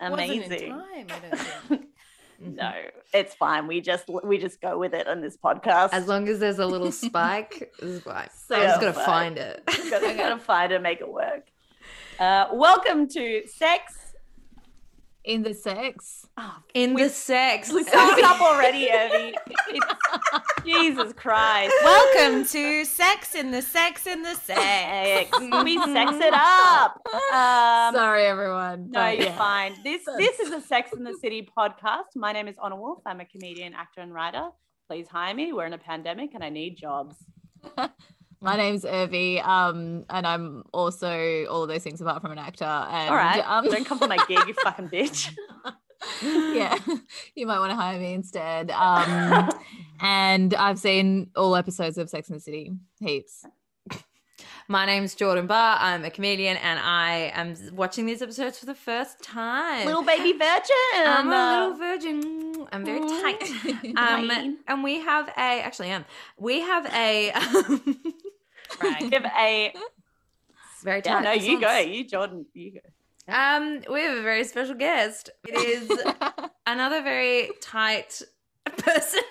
Wasn't in Amazing. time, I don't. No, it's fine. We just we just go with it on this podcast. As long as there's a little spike, it's fine. So I just gonna fine. find it. gotta, gonna find it and make it work. Uh, welcome to sex. In the sex. Oh, In the sex. we started up already, Evie. It's, Jesus Christ. Welcome to Sex in the Sex in the Sex. Sex. We sex it up. Um, Sorry, everyone. No, you're yeah. fine. This this is a Sex in the City podcast. My name is Honor Wolff. I'm a comedian, actor, and writer. Please hire me. We're in a pandemic and I need jobs. My name's Urvi, um, and I'm also all of those things apart from an actor. And, All right. um, Don't come for my gig, you fucking bitch. yeah, you might want to hire me instead. Um, and I've seen all episodes of Sex and the City, heaps. My name's Jordan Barr. I'm a comedian and I am watching these episodes for the first time. Little baby virgin. I'm a little virgin. I'm very tight. Tight. Um, and we have a actually I am. We have a um, Give a. very Yeah, tight. no, you go. You, Jordan. You go. Um, we have a very special guest. It is another very tight person.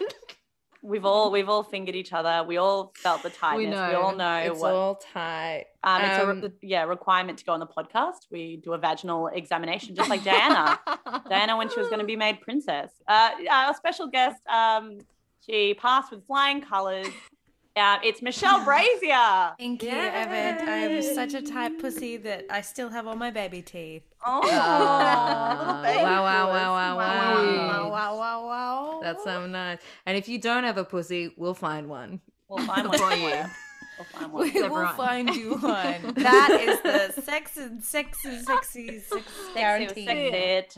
We've all we've all fingered each other. We all felt the tightness. We, know. all know it's what. all tight. um, it's a um, re- yeah requirement to go on the podcast. We do a vaginal examination, just like Diana. Diana when she was going to be made princess. Uh, our special guest, um, she passed with flying colours. Uh, it's Michelle Brasier. Thank you, Evan. I'm such a tight pussy that I still have all my baby teeth. Oh, wow, wow, wow, wow, Wow, wow. wow, wow, wow. That's so nice. And if you don't have a pussy, we'll find one. We'll find one For for you. you. We'll find one. We will find you one. That is the sex and sexy, sexy, sex guarantee. Sex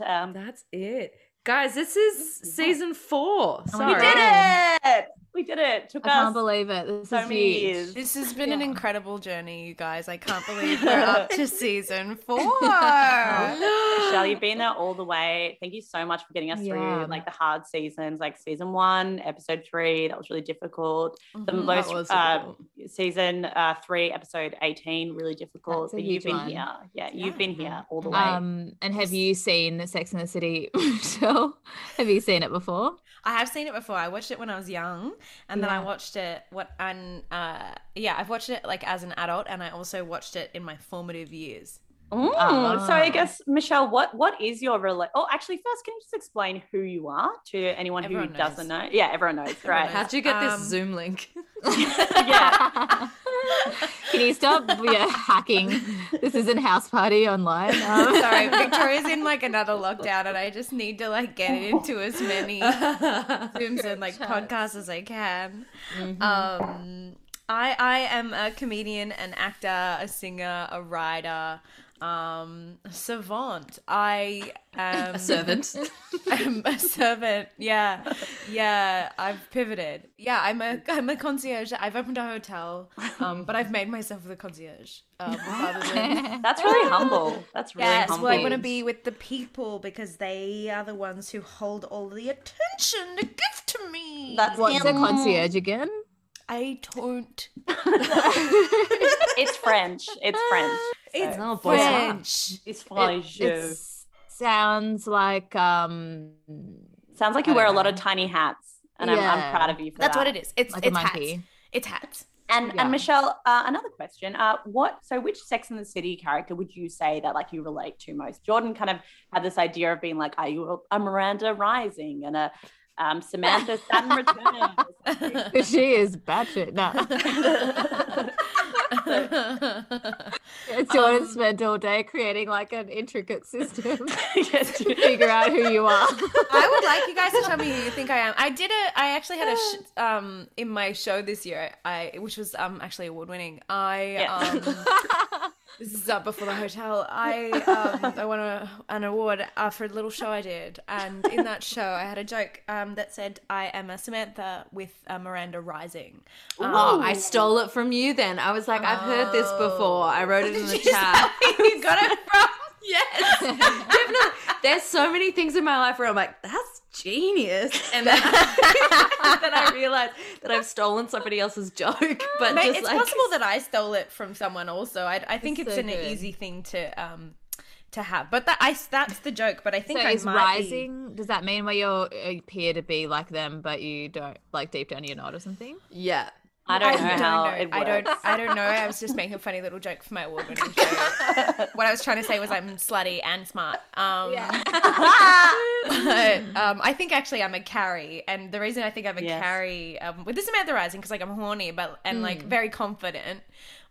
it. Um, That's it. Guys, this is season four. we Sorry. we did it. We did it. Took I can't believe it. This so is many huge. years. This has been an incredible journey, you guys. I can't believe we're up to season four. Michelle, you've been there all the way. Thank you so much for getting us Yeah. through like the hard seasons, like season one, episode three. That was really difficult. The Mhm. most was uh, difficult. season uh, three, episode eighteen, really difficult. That's a but you've been one. here. Yeah, you've been here all the way. Um, and have you seen Sex and the City, Michelle? have you seen it before? I have seen it before. I watched it when I was young, and then I watched it what and uh, yeah, I've watched it like as an adult, and I also watched it in my formative years. Mm, so I Ah. guess Michelle, what what is your rela- Oh, actually, first, can you just explain who you are to anyone who knows. doesn't know? Yeah, everyone knows, right? How'd you get Um, this Zoom link? yeah. Can you stop yeah, hacking? This isn't house party online. Um, Sorry, Victoria's in like another lockdown, and I just need to like get into as many Zooms and like podcasts as I can. Um, I I am a comedian, an actor, a singer, a writer, um, a savant. I am a servant. I'm a servant. Yeah, yeah. I've pivoted. Yeah, I'm a I'm a concierge. I've opened a hotel, um, but I've made myself the concierge. Um, than That's really humble. That's really Yes, humble. well, I want to be with the people because they are the ones who hold all the attention to give to me. That's What's a concierge again? I don't. It's French. It's French. It's boy. French. It's It, French. it sounds like um Sounds like you I wear a lot of tiny hats, and I'm, I'm proud of you for that. That's that. what it is. It's like it's hats. It's hats. And Yeah. and Michelle, uh, another question. Uh, what? So, which Sex and the City character would you say that like you relate to most? Jordan kind of had this idea of being like, are you a, a Miranda Rising and a um, Samantha Saturn Returns? She is batshit. No. Jordan spent all day creating like an intricate system to figure out who you are. I would like you guys to tell me who you think I am. I did a. I actually had a sh- um in my show this year. I which was um actually award winning. I Yeah. um this is up before the hotel. I um I won a, an award uh, for a little show I did, and in that show I had a joke um that said I am a Samantha with a Miranda Rising. Um, Oh, I stole it from you then. I was like, I've heard this before. I wrote it in the chat. you got it from. Yes, definitely. There's so many things in my life where I'm like, that's genius, and then, then I realize that I've stolen somebody else's joke, but Mate, it's like, possible that I stole it from someone also. I, I think It's it's, so an good. easy thing to um to have. But that I that's the joke. But I think so I is might be- rising? Does that mean where you appear to be like them, but you don't like deep down you're not or something? yeah. I don't know I how know. it works. I don't. I don't know. I was just making a funny little joke for my award-winning show. what I was trying to say was I'm slutty and smart. Um, but, um, I think actually I'm a Carrie, and the reason I think I'm a Yes. Carrie um, with this Samantha Rising because like I'm horny, but and like very confident.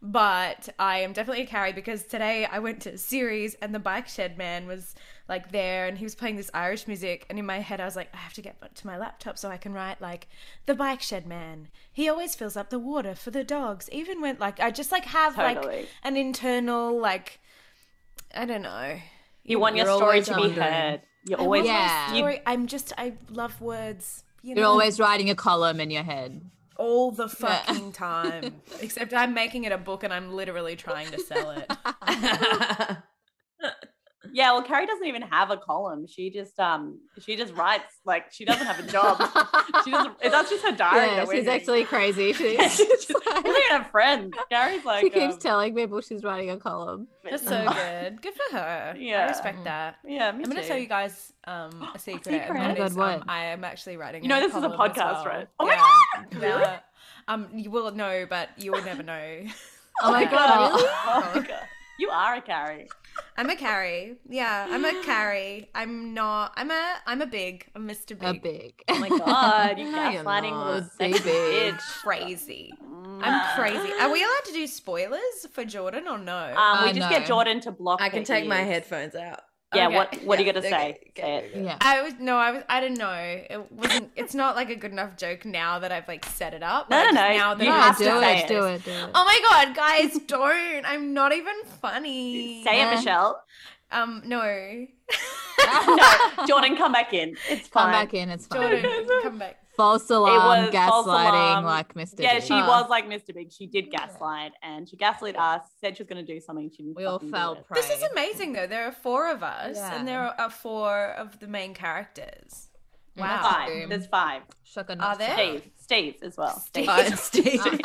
But I am definitely a Carrie because today I went to CERES and the bike shed man was like there and he was playing this Irish music and in my head I was like I have to get to my laptop so I can write like the bike shed man. He always fills up the water for the dogs even when like I just like have Totally. like an internal like I don't know. You want your story to be wondering. heard. You I always Yeah. you- story- I'm just I love words. You You're know, always writing a column in your head. all the fucking time. Except I'm making it a book and I'm literally trying to sell it. Yeah, well, Carrie doesn't even have a column. She just um she just writes like she doesn't have a job. she doesn't. That's just her diary. Yeah, she's actually crazy. She, Yeah, she she's just- like- we don't even have friends. Carrie's like she keeps um, telling people she's writing a column. That's so good. Good for her. Yeah. I respect that. Yeah, me I'm gonna too. tell you guys um, a secret. secret? and Oh that my is, God, um. I am actually writing. You know a this is a podcast, well. right? Oh my God, really? Yeah. Um, you will know, but you will never know. Oh my god, really? Oh my god, you are a Carrie. I'm a Carrie. Yeah, I'm a Carrie. I'm not. I'm a. I'm a big. I'm Mr. Big. A big. Oh my god, you No, you're gaslighting not. little big. bitch. Crazy. I'm crazy. Are we allowed to do spoilers for Jordan or no? Um, we Uh, just no. get Jordan to block. I can her take my headphones out. Yeah, Okay. what what are you gonna say? okay, Say it. yeah. I was no, I was. I didn't know. It wasn't. It's not like a good enough joke now that I've like set it up. No, but no, no, Now that you have do to say it, it. do it, do it. Oh my god, guys, don't! I'm not even funny. Say Yeah. it, Michelle. Um, no. no, Jordan, come back in. It's fine. Come back in, it's fine. Jordan, come back. False alarm, was false gaslighting alarm. like Mr. Yeah, Big. she Uh. was like Mr. Big. She did gaslight, and she gaslit us. Said she was going to do something. She didn't. We all fell prey. This is amazing, though. There are four of us, Yeah. and there are four of the main characters. Wow. that's Five. There's five. Shocker Are there? Steve. Steve as well. Steve. Fine, Steve.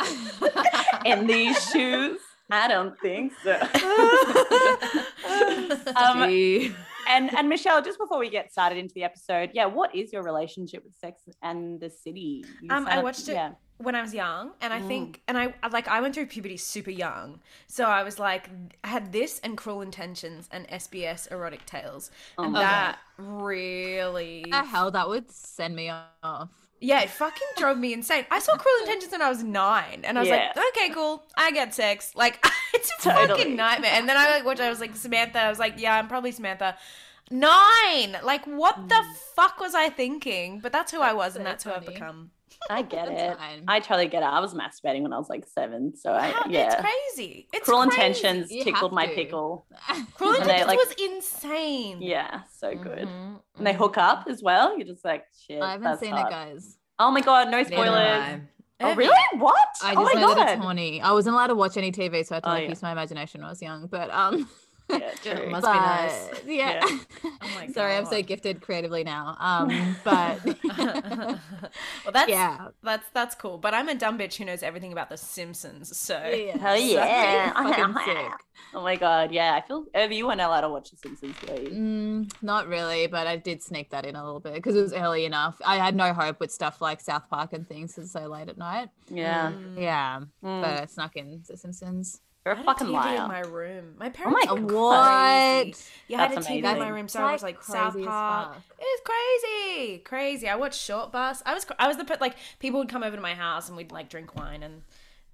In these shoes, I don't think so. um, Steve. And and Michelle, just before we get started into the episode, yeah, what is your relationship with Sex and the City? You Um, I sound- watched it Yeah. when I was young, and I Mm. think, and I I- like I went through puberty super young, so I was like, I had this and Cruel Intentions and SBS erotic tales, and Oh. that really, the hell that would send me off. Yeah, it fucking drove me insane. I saw Cruel Intentions when I was nine, and I was Yeah. like, okay, cool, I get sex, like it's a Totally. fucking nightmare. And then I like watched, I was like Samantha, I was like, yeah, I'm probably Samantha. Nine, like what the fuck was I thinking? But that's who I was, and Mm. so that's who I've become. I get it. fine. I totally get it. I was masturbating when I was like seven, so I yeah. It's crazy. It's Cruel crazy. intentions You tickled my pickle. Cruel And they, Intentions like- was insane. Yeah, so good. Mhm, And they hook up as well. You're just like shit. I haven't seen it, guys. Oh my god, no spoilers. Oh really? What? I oh just my know that god. it's horny. I wasn't allowed to watch any TV, so I had to Oh, like yeah. use my imagination when I was young. But um, Yeah, Yeah, true. must be nice. yeah. Yeah. Oh my Sorry, I'm so gifted creatively now. Um, but well, that's yeah, that's that's cool. But I'm a dumb bitch who knows everything about The Simpsons. So Hell yeah. fucking sick. Oh my god, yeah. I feel Irv, you weren't allowed to watch The Simpsons, were you? Mm, not really, but I did sneak that in a little bit because it was early enough. I had no hope with stuff like South Park and things 'cause it's so late at night. Yeah. Mm. Yeah, Mm. but I snuck in The Simpsons. You're I a had fucking TV liar. in my room. My oh my parents God. were What? crazy. You had a That's TV in my room, so I was like South crazy as Park. fuck. It's crazy, crazy. I watched Shortbus. I was I was the pe- like people would come over to my house and we'd like drink wine and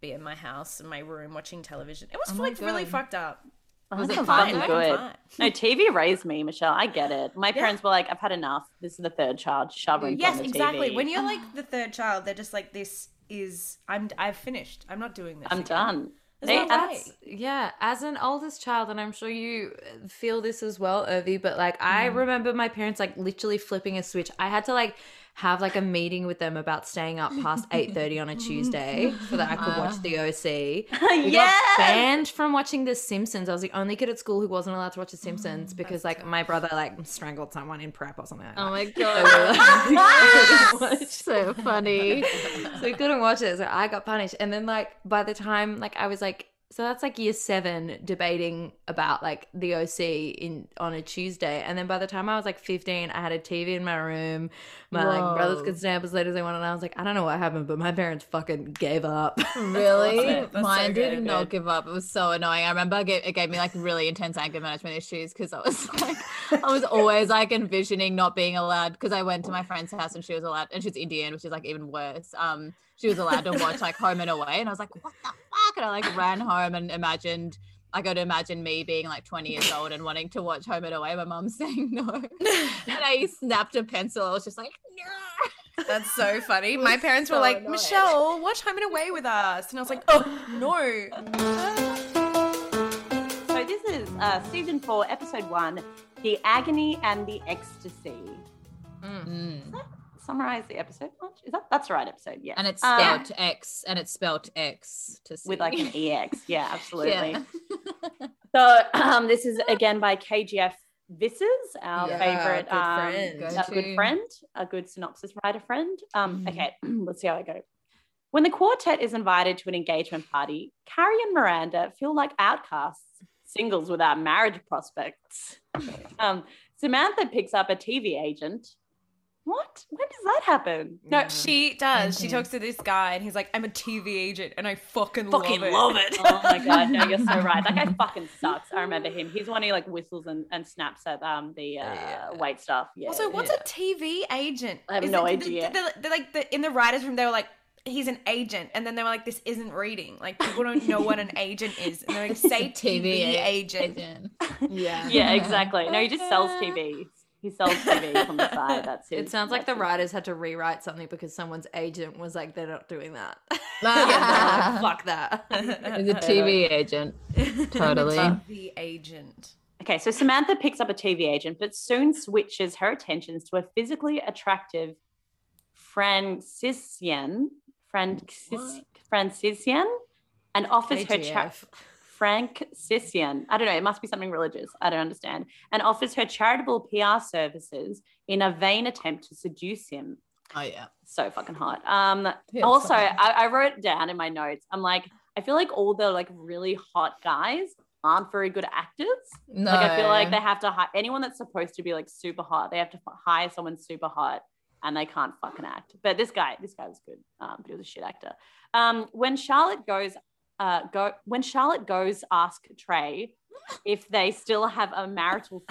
be in my house in my room watching television. It was Oh my like really fucked up. Oh, Was that it fun? fucking good. fine. No, TV raised me, Michelle. I get it. My Yeah. parents were like, I've had enough. This is the third child. Shove her in Yes, front of the exactly. TV. When you're ah. like the third child, they're just like, "This is I'm I've finished. I'm not doing this. I'm again." done. There's They- no and- Yeah, as an oldest child, and I'm sure you feel this as well, Urvi, but like I Mm. remember my parents like literally flipping a switch. I had to like have like a meeting with them about staying up past 8.30 on a Tuesday so that I could watch ah. The OC. We got banned from watching The Simpsons. I was the only kid at school who wasn't allowed to watch The oh, Simpsons because like my brother like strangled someone in prep or something like Oh my god. so so funny. So we couldn't watch it, so I got punished. And then like by the time like I was like so that's like year seven debating about like the OC in on a Tuesday. And then by the time I was like 15, I had a TV in my room. My like brothers could stay up as late as they wanted. And I was like, I don't know what happened, but my parents fucking gave up. Really? awesome. Mine so did good. not give up. It was so annoying. I remember it gave, it gave me like really intense anger management issues because I was like, I was always like envisioning not being allowed because I went to my friend's house and she was allowed, and she's Indian, which is like even worse. Um, she was allowed to watch like Home and Away, and I was like, what the fuck? And I like ran home and imagined. I got to imagine me being like 20 years old and wanting to watch Home and Away. My mum saying no. and I snapped a pencil. I was just like, no. That's so funny. My parents were like, annoying. Michelle, watch Home and Away with us. And I was like, oh, no. So this is uh, season four, episode one, the agony and the ecstasy. Mm. Summarize the episode much? Is that that's the right episode? Yeah. And it's Um, X, and it's spelled X to see. with like an ex. Yeah, absolutely. Yeah. So um, this is again by KGF Vissers, our Yeah, favorite good um, friend. Go a good friend, a good synopsis writer friend. Um, Mhm. Okay, let's see how I go. When the quartet is invited to an engagement party, Carrie and Miranda feel like outcasts, singles without marriage prospects. Um, Samantha picks up a TV agent. What? When does that happen? No, Yeah. she does. She Mhm. talks to this guy and he's like, I'm a TV agent and I fucking, Fucking love it. love it. Oh my god, no, you're so right. That guy fucking sucks. I remember him. He's one who like whistles and, and snaps at um the uh, Yeah. wait stuff. Yeah. Also, what's Yeah. a TV agent? I have Is no it- idea. They're, they're like the, in the writers' room. They were like, "He's an agent," and then they were like, "This isn't reading." Like people don't know what an agent is, and they're like, "Say TV, agent." agent. yeah. Yeah, exactly. No, he just sells TV. He sells TV from the side. That's it. It sounds like the writers had to rewrite something because someone's agent was like, they're not doing that. Ah. Fuck that. He's a TV agent. Totally. TV agent. Okay, so Samantha picks up a TV agent, but soon switches her attentions to a physically attractive Francisian, Francis, What? Francisian, and offers her cha- KGF. Francisian. I don't know. It must be something religious. I don't understand. And offers her charitable PR services in a vain attempt to seduce him. Oh yeah. So fucking hot. Um. Yeah, also, I, I wrote down in my notes. I'm like, I feel like all the like really hot guys aren't very good actors. No. Like I feel like they have to hire anyone that's supposed to be like super hot. They have to hire someone super hot, and they can't fucking act. But this guy, this guy was good. Um, but he was a shit actor. Um, when Charlotte goes, uh, go when Charlotte goes ask Trey if they still have a marital,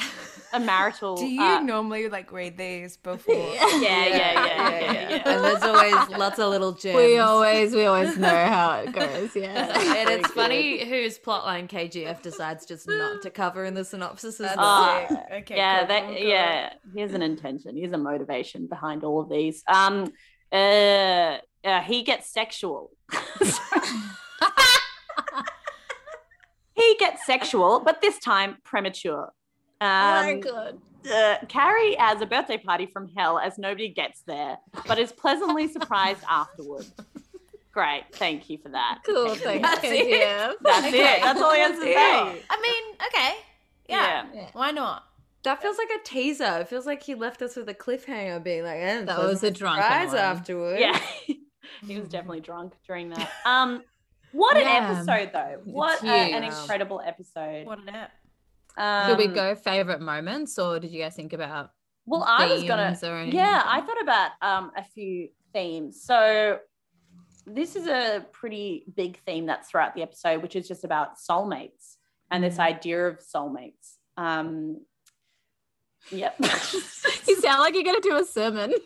a marital. Do you uh, normally like read these before? Yeah, yeah, yeah, yeah, yeah, yeah. And there's always lots of little gems. we always we always know how it goes. Yeah. and it's Very funny whose plotline KGF decides just not to cover in the synopsis as well. Oh, sick. Okay. yeah, cool, that, cool, cool. yeah. Here's an intention. Here's a motivation behind all of these. Um, uh, uh he gets sexual. He gets sexual, but this time premature. Um, god. uh, Carrie has a birthday party from hell as nobody gets there, but is pleasantly surprised afterward. Great, thank you for that. Cool. Thanks, That's it. That's Okay. it. That's all he has to say. I mean, okay. Yeah. Yeah. Yeah. Why not? That feels like a teaser. It feels like he left us with a cliffhanger, being like, "And That was a drunken surprise one. afterwards." Yeah, he was definitely drunk during that. Um, what an Yeah. episode though! What a- an incredible episode. What an app. Um, Should we go favorite moments, or did you guys think about? Well, I was gonna. themes? Yeah, I thought about um a few themes. So this is a pretty big theme that's throughout the episode, which is just about soulmates and this idea of soulmates. Um, yep. You sound like you're gonna do a sermon.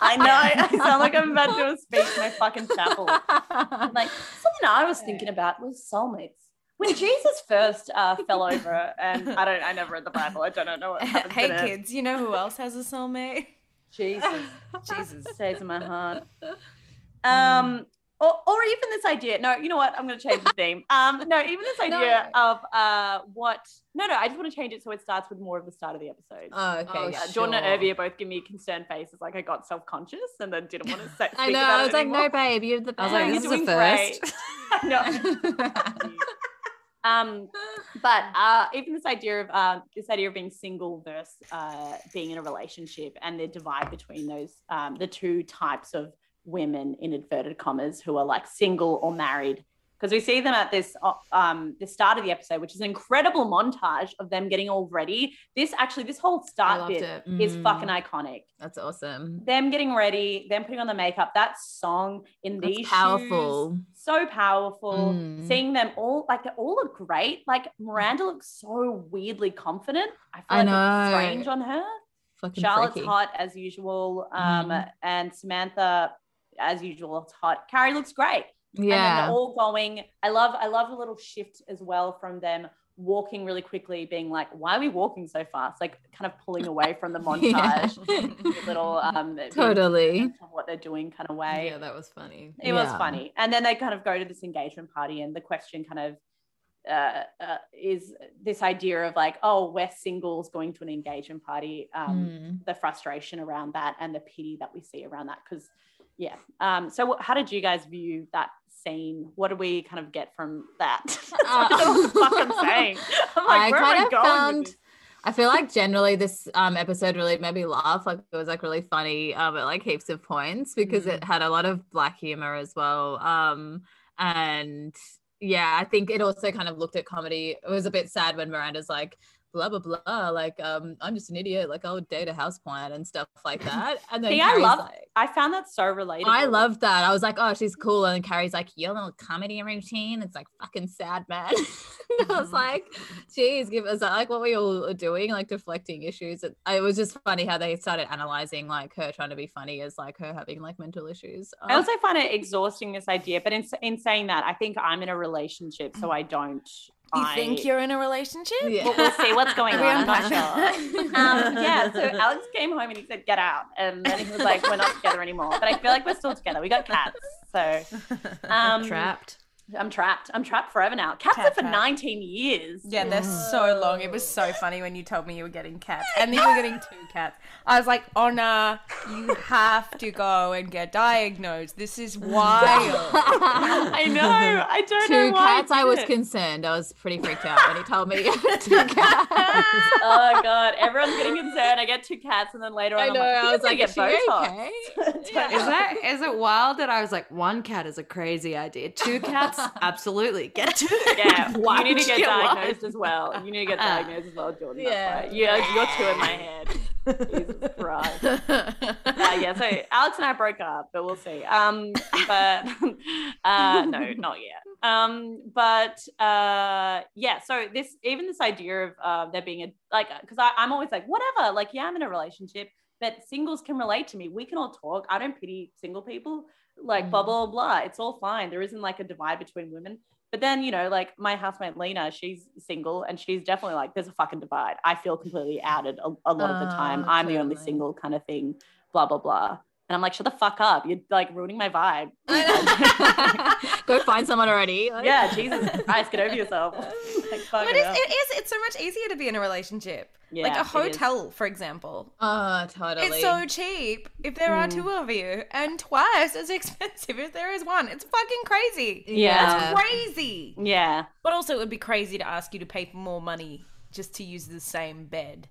I know. I sound like I'm about to do a speech in my fucking chapel. like something I was thinking about was soulmates. When Jesus first uh, fell over, and I don't, I never read the Bible. I don't know what happens hey kids, you know who else has a soulmate? Jesus, Jesus. stays in my heart. Um, or, or even this idea. No, you know what? I'm going to change the theme. Um, no, even this idea of uh, what? No, no. I just want to change it so it starts with more of the start of the episode. Oh, okay. Oh, yeah. Uh, Jordan and sure. Are both giving me concerned faces, like I got self conscious and then didn't want to say. I know. I was like, anymore. no, babe, you're the best. I was like, you're this is a doing first. great. no. um, but uh, even this idea of uh, this idea of being single versus uh, being in a relationship and the divide between those um, the two types of women in inverted commas who are like single or married because we see them at this uh, um the start of the episode which is an incredible montage of them getting all ready this actually this whole start bit it. is Mm. fucking iconic That's awesome. them getting ready them putting on the makeup that song in That's these powerful. shoes, so powerful Mm. seeing them all like they all look great like miranda looks so weirdly confident i feel I like know. strange on her Fucking charlotte's freaky. hot as usual um Mhm. and samantha as usual it's hot carrie looks great Yeah. they're all going i love i love a little shift as well from them walking really quickly being like why are we walking so fast like kind of pulling away from the montage Yeah. little um Totally. what they're doing kind of way Yeah, that was funny. it was funny and then they kind of go to this engagement party and the question kind of uh, uh, is this idea of like oh we're singles going to an engagement party um, Mm. the frustration around that and the pity that we see around that because yeah um, so how did you guys view that scene what do we kind of get from that Uh, fuck I'm saying I'm like I I kind of found. I feel like generally this um, episode really made me laugh. Like it was like really funny um, at like heaps of points because it had a lot of black humor as well. Um, and yeah, I think it also kind of looked at comedy. It was a bit sad when Miranda's like, blah blah blah, like um, I'm just an idiot, like I'll date a houseplant and stuff like that. And then See, I love- like, I found that so relatable I love that. I was like, oh, she's cool. And then Carrie's like, your little comedy routine. It's like fucking sad, man. I was like, geez, give us uh, like what we all are doing, like deflecting issues. It, it was just funny how they started analyzing like her trying to be funny as like her having like mental issues. I also oh. find it exhausting this idea, but in, in saying that, I think I'm in a relationship, so mm. I don't. You I, think you're in a relationship? Yeah. Well, we'll see what's going on. I'm not sure. Um, yeah, so Alex came home and he said, "Get out," and then he was like, "We're not together anymore." But I feel like we're still together. We got cats, so um, Trapped. I'm trapped. I'm trapped forever now. Cats Cat are for trap. 19 years. Yeah, they're so long. It was so funny when you told me you were getting cats, and then you were getting two cats. I was like, "Oh nah, you have to go and get diagnosed. This is wild." I know. I don't know two why cats. I I was concerned. I was pretty freaked out when he told me two cats. oh god, everyone's getting concerned. I get two cats, and then later on, I I'm like, I was like, get is Botox. okay? Yeah. Is that is it wild that I was like one cat is a crazy idea. Two cats, absolutely get two. Yeah, Why you need to get get one? diagnosed as well. You need to get Ah. diagnosed as well, Jordan. Yeah. Right. Yeah, you're two in my head. Jesus Christ. Uh, yeah, so Alex and I broke up, but we'll see. Um, but uh, no, not yet. Um, but uh, yeah, so this even this idea of uh, there being a like, because I'm always like, whatever, like, yeah, I'm in a relationship, but singles can relate to me. We can all talk. I don't pity single people. Like, blah Mm. blah blah. It's all fine. There isn't like a divide between women. But then, you know, like my housemate Lena, she's single and she's definitely like, there's a fucking divide. I feel completely outed a, a lot of the time. Oh, I'm the only single kind of thing, blah, blah, blah. And I'm like, shut the fuck up. You're like ruining my vibe. Go find someone already. Like- yeah, Jesus Christ, get over yourself. like, But it's, it is, It's so much easier to be in a relationship. Yeah, like a hotel, for example. Oh, totally. It's so cheap if there are Mm. two of you, and twice as expensive if there is one. It's fucking crazy. Yeah. It's crazy. Yeah. But also, it would be crazy to ask you to pay for more money just to use the same bed.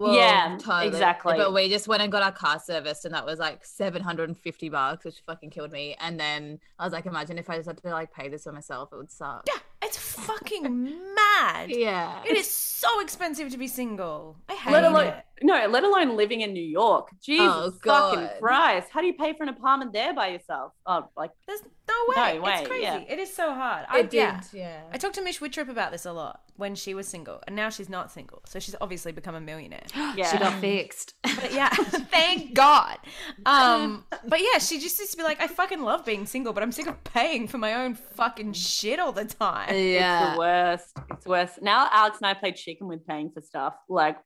Yeah, exactly. But we just went and got our car serviced, and that was like seven hundred and fifty bucks, which fucking killed me. And then I was like, imagine if I just had to like pay this for myself, it would suck. Yeah, it's fucking mad. Yeah. It is so expensive to be single. I hate Let alone, it. No, let alone living in New York. Jesus Oh, fucking Christ. How do you pay for an apartment there by yourself? Oh, like, There's no way. No way, It's crazy. yeah. It is so hard. I, It did. yeah. Yeah. I talked to Mish Wittrup about this a lot when she was single, and now she's not single. So she's obviously become a millionaire. yeah. She got fixed. But yeah, thank God. Um, but yeah, she just used to be like, I fucking love being single, but I'm sick of paying for my own fucking shit all the time. Yeah. It's the worst. It's worse. Now Alex and I play chicken with paying for stuff. Like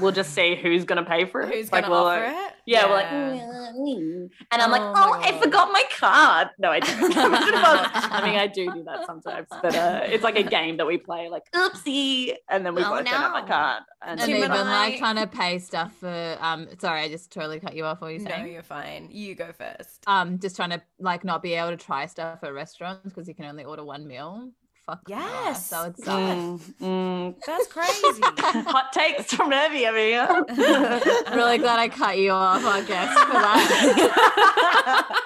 we'll just see who's gonna pay for it. Who's like, gonna we'll, offer like- it? Yeah, we're like, "Mm, and I'm like, Oh oh, I forgot my card. No, I don't. I mean, I do do that sometimes, but uh, it's like a game that we play, like, oopsie, and then we Oh, both don't have my no. card. And, And even much. like trying to pay stuff for um sorry, I just totally cut you off. What you No, saying? you're fine. You go first. um, just trying to like not be able to try stuff at restaurants because you can only order one meal. Fuck Yes. that would suck. Mm, mm. That's crazy. Hot takes from Nervy over here. really glad I cut you off, I guess, for that.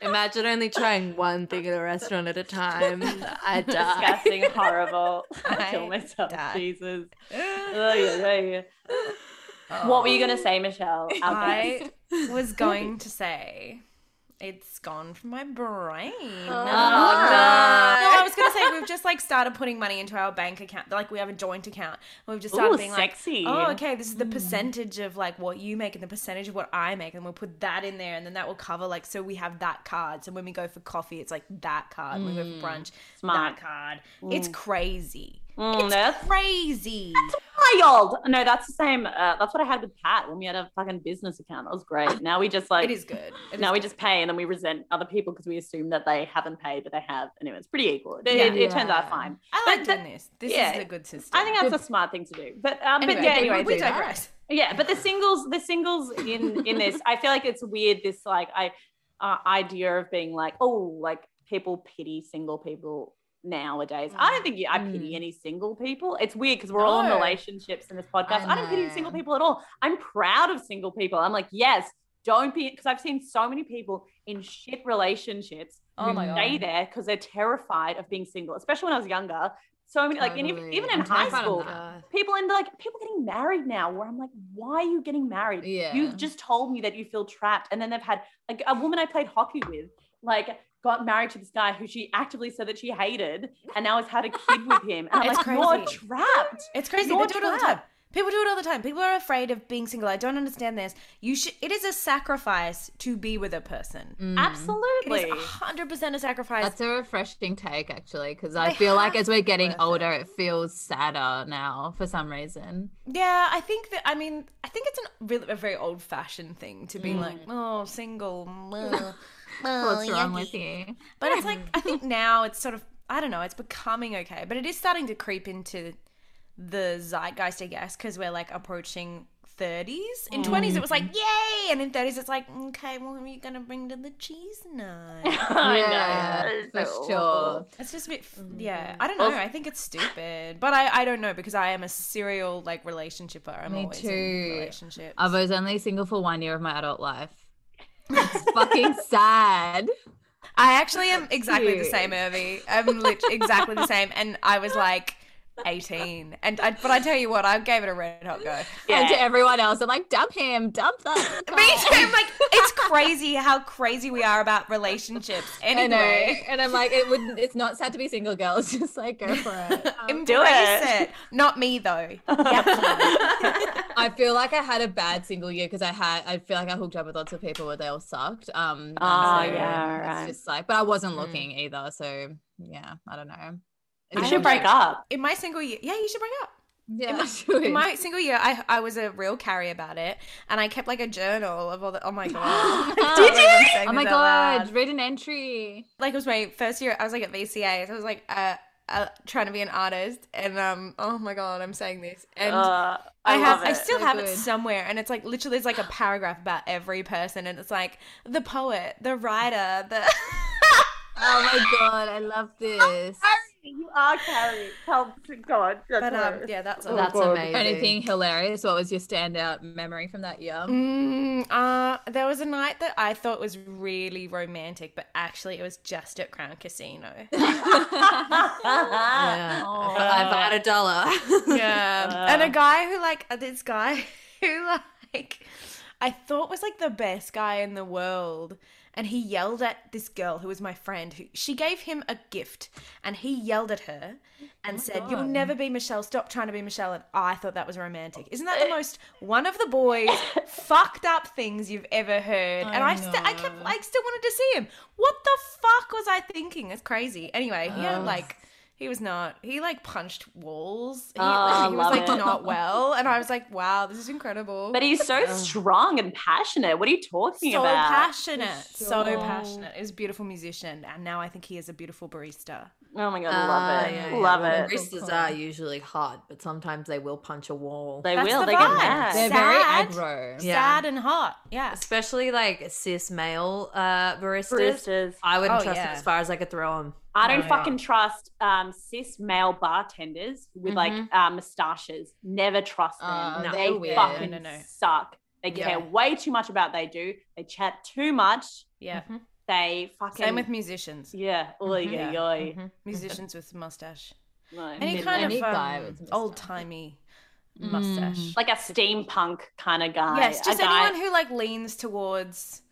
Imagine only trying one thing at a restaurant at a time. I die. Disgusting, horrible. I kill I myself. die. Jesus. Oh, yeah, yeah, yeah. What were you gonna say, Michelle? I was going to say it's gone from my brain. Oh, no. no. I was gonna say we've just like started putting money into our bank account. Like we have a joint account. We've just started Ooh, being sexy. like, oh, okay, this is the hmm. percentage of like what you make and the percentage of what I make, and we'll put that in there, and then that will cover like so we have that card. So when we go for coffee, it's like that card. When we go for hmm. brunch, Smart. that card. It's crazy. Mm, It's that's crazy. That's wild. No, that's the same. Uh, that's what I had with Pat when we had a fucking business account. That was great. Now we just like It is good. It now is we good. just pay and then we resent other people because we assume that they haven't paid, but they have. Anyway, it's pretty equal. It, Yeah. it, it turns out fine. I like but doing that- this. This yeah. is a good system. I think that's a smart thing to do. But um, Anyway, but yeah, but anyway, we do- digress. yeah, but the singles, the singles in in this, I feel like it's weird. This like I uh, idea of being like, oh, like people pity single people nowadays. I don't ah, think you, I pity mm. any single people. It's weird because we're all in relationships in this podcast. I, I don't pity single people at all. I'm proud of single people. I'm like, yes, don't be because I've seen so many people in shit relationships Oh my stay God. there because they're terrified of being single, especially when I was younger. So many, like, and even, even in I'm high school, people in like people getting married now where i'm like why are you getting married Yeah. you've just told me that you feel trapped and then they've had like a woman i played hockey with like got married to this guy who she actively said that she hated and now has had a kid with him and i'm It's like you're crazy. trapped It's crazy. You're they do it all the trapped. time. People do it all the time. People are afraid of being single. I don't understand this. You should. It is a sacrifice to be with a person. Mm. It absolutely is hundred percent a sacrifice. That's a refreshing take, actually, because I They feel like as we're getting worth it. older, it feels sadder now for some reason. yeah, I think that. I mean, I think it's an, really, a very old-fashioned thing to be Mm. like, oh, single. well, well, What's wrong yucky." with you? But it's hmm. like I think now it's sort of I don't know. It's becoming okay, but it is starting to creep into the zeitgeist, I guess, because we're like approaching. 30s in mm. 20s it was like yay and in 30s it's like okay well who are you gonna bring to the cheese night I Yeah, know, it's for so sure. It's just a bit, mm. yeah. I don't know. Well- I think it's stupid, but I, I don't know because I am a serial like relationshiper. I'm Me always too. in relationships. I was only single for one year of my adult life. It's fucking sad. I actually am exactly the same, Urvi. I'm lit- exactly the same, and I was like 18, and I, but I tell you what, I gave it a red hot go. And to everyone else, I'm like, dump him, dump that. Me too. I'm like, it's crazy how crazy we are about relationships. I know. Anyway, And I'm like, it wouldn't. It's not sad to be single, girls. Just like go for it. Um, embrace do it. it. Not me though. I feel like I had a bad single year because I had. I feel like I hooked up with lots of people, but they all sucked. Um. Oh, so yeah, it's. Just like, but I wasn't looking either. So yeah, I don't know. We should break up In my single year, yeah, you should break up. Yeah, I should. In my single year, I I was a real Carrie about it, and I kept like a journal of all the. Oh my god! Did you? Oh my god! Read an entry. Like it was my first year. I was like at VCA. So I was like uh, uh, trying to be an artist, and um, oh my god, I'm saying this, and uh, I, I, have I still So have it somewhere, and it's like literally it's like a paragraph about every person, and it's like the poet, the writer, the. Oh my god! I love this. you are Carrie help go on but um, yeah, that's all. That's God. amazing. Anything hilarious? What was your standout memory from that year? Mm, uh, there was a night that I thought was really romantic, but actually it was just at Crown Casino. Yeah. Oh. I've had a dollar. Yeah. and a guy who like uh, this guy who like I thought was like the best guy in the world. And he yelled at this girl who was my friend who she gave him a gift and he yelled at her and said, You'll never be Michelle, stop trying to be Michelle and I thought that was romantic. Isn't that the most one of the boys fucked up things you've ever heard? and I I st- I kept like still wanted to see him. What the fuck was I thinking? It's crazy. Anyway, he had like He was not. He like punched walls. He, Oh, he was like it. not well, and I was like, "Wow, this is incredible." But he's so strong and passionate. What are you talking about? so about? passionate, so sure. passionate. He's a beautiful musician, and now I think he is a beautiful barista. Oh my god, Ah, love it. yeah, yeah. Love Well, it. Baristas are usually hot, but sometimes they will punch a wall. They That's will. the They get mad. They're Sad. very aggro. Yeah. Sad and hot. Yeah. Especially like cis male uh, baristas. Baristas. I wouldn't Oh, trust yeah. them as far as I could throw them. I don't Oh, yeah. fucking trust um, cis male bartenders with like uh, moustaches. Never trust them. Oh, No. they weird. fucking No, no, no. suck. They Yeah. care way too much about they do. They chat too much. Yeah. They fucking Same with musicians. yeah. Oy, Mhm. oy, oy. Mhm. Musicians with mustache. No, Any kind Any of um, with mustache. old timey mustache. like a steampunk kind of guy. Yes, A just guy- anyone who like leans towards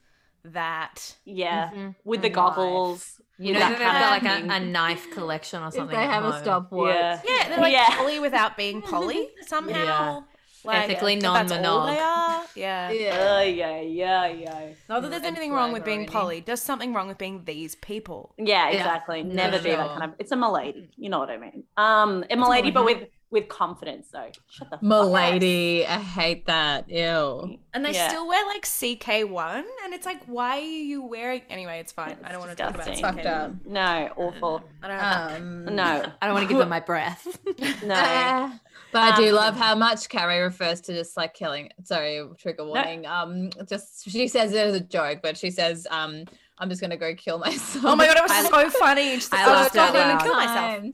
that. yeah, Mhm. with the goggles. You know that that they've got like a, a knife collection or something. If they at have a home. stopwatch. Yeah. Yeah, they're like Yeah. poly without being poly somehow. Like, Ethically that's non-monog. they. Yeah. Yeah, yeah, yeah, yeah. Not that there's anything wrong with being already. poly. There's something wrong with being these people. Yeah, Yeah, exactly. for Never be that kind of. It's a milady. You know what I mean? Um, a milady, but with with confidence. though. shut the fuck up. Milady, I hate that. Ew. And they Yeah. still wear like CK1, and it's like, why are you wearing? Anyway, it's fine. I don't want to talk about disgusting. CK1. Fucked up. No, awful. I don't have Um, No, I don't want to give them my breath. no. Ah. But I do Um, love how much Carrie refers to just like killing. Sorry, trigger warning. Um, just she says it as a joke, but she says, um, I'm just gonna go kill myself. Oh my god, it was I- so funny. She's like, I "Oh, laughed out loud. kill myself.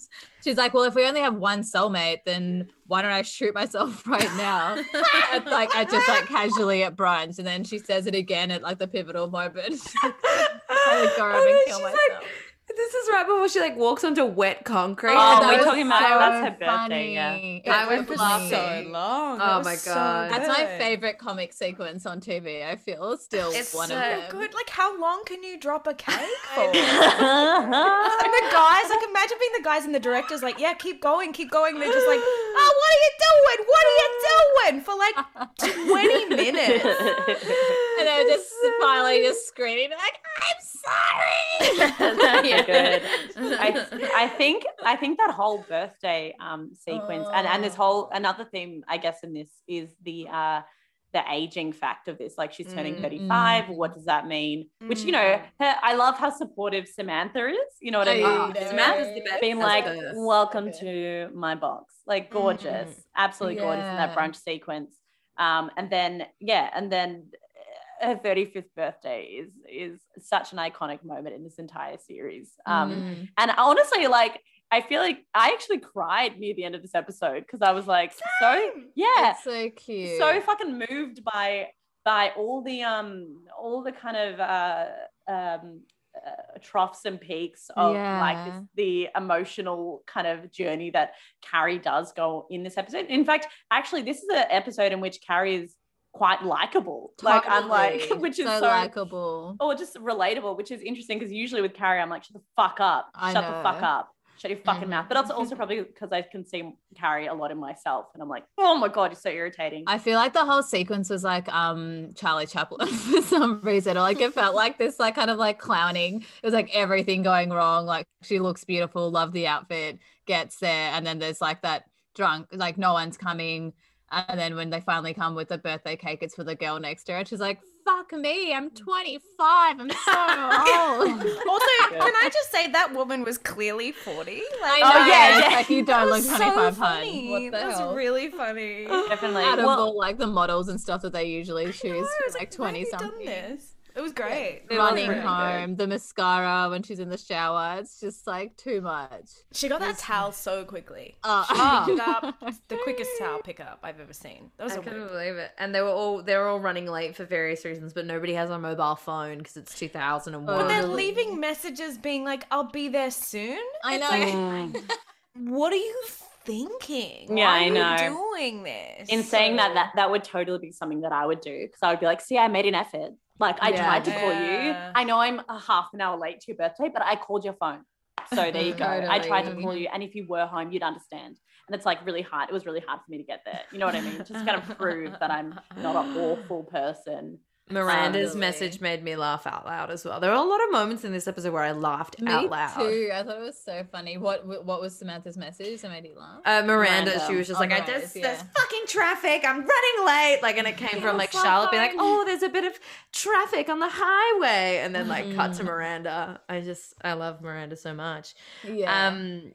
She's like, well, if we only have one soulmate, then why don't I shoot myself right now? at, like, I just like casually at brunch, and then she says it again at like the pivotal moment. Like, I'll go And and kill myself. like- this is right before she like walks onto wet concrete. Oh, we're that was talking about- so- that's her birthday, yeah. funny. I went was for so long. Oh was my so God. That's my favorite comic sequence on TV. I feel still It's one so of them. good. Like, how long can you drop a cake for? I and the guys, like, imagine being the guys and the directors, like, yeah, keep going, keep going. They're just like, oh, what are you doing? What are you doing? For like 20 minutes. and they're just finally just screaming like, "I'm sorry!" That's so good. I, I think I think that whole birthday um sequence and and this Oh. whole another theme I guess in this is the uh the aging fact of this like she's turning Mm, 35 what does that mean which you know Mm. her, I love how supportive Samantha is you know what I I mean know. Samantha's the best. being like a- welcome Okay. to my box like gorgeous absolutely gorgeous in that brunch sequence um and then yeah and then her 35th birthday is is such an iconic moment in this entire series um Mm. and honestly like i feel like i actually cried near the end of this episode because i was like so yeah It's so cute. so fucking moved by by all the um all the kind of uh um uh, troughs and peaks of like this, the emotional kind of journey that Carrie does go in this episode. In fact, actually, this is an episode in which Carrie is quite likable. Like unlike Totally. which is so, so, likable. or just relatable, which is interesting because usually with Carrie, I'm like, shut the fuck up, I shut the fuck up. Shut your fucking mouth. But also, also probably because I can see Carrie a lot in myself, and I'm like, oh my god, you're so irritating. I feel like the whole sequence was like um Charlie Chaplin for some reason. Or like it felt like this like kind of like clowning. It was like everything going wrong. Like she looks beautiful, love the outfit, gets there, and then there's like that drunk, like no one's coming. And then when they finally come with the birthday cake, it's for the girl next to her. And she's like, fuck me, I'm mm. 25. I'm so old. Also, can I just say that woman was clearly 40? Like, I Oh, yeah, yeah. like you don't look 25, so hun. funny. What the that hell? was really funny. Definitely. Out of Well, all like the models and stuff that they usually choose I for like 20 you done something. This? It was great. It was running really good. home, the mascara when she's in the shower. It's just like too much. She got that towel so quickly. Uh, She picked it up, the quickest towel pickup I've ever seen. That was I a couldn't win. believe it. And they were all they were all running late for various reasons, but nobody has a mobile phone because it's 2001. But they're leaving messages being like, I'll be there soon. I It's know. like, what are you thinking? Yeah, I know. doing this? in saying that, So- that that would totally be something that I would do because I would be like, see, I made an effort. Like I Yeah. tried to call you. I know I'm a half an hour late to your birthday, but I called your phone. So there you go. I tried to call you, and if you were home, you'd understand. And it's like really hard. It was really hard for me to get there. You know what I mean? Just kind of prove that I'm not an awful person. Miranda's message made me laugh out loud as well. There were a lot of moments in this episode where I laughed Me out loud. too. I thought it was so funny. What what was Samantha's message that made you laugh? Uh, Miranda, Miranda. she was just Oh, like, I just yeah. there's fucking traffic. I'm running late. Like, and it came from like Charlotte being like, oh, there's a bit of traffic on the highway, and then like cut Mm. to Miranda. I just I love Miranda so much. Yeah. Um,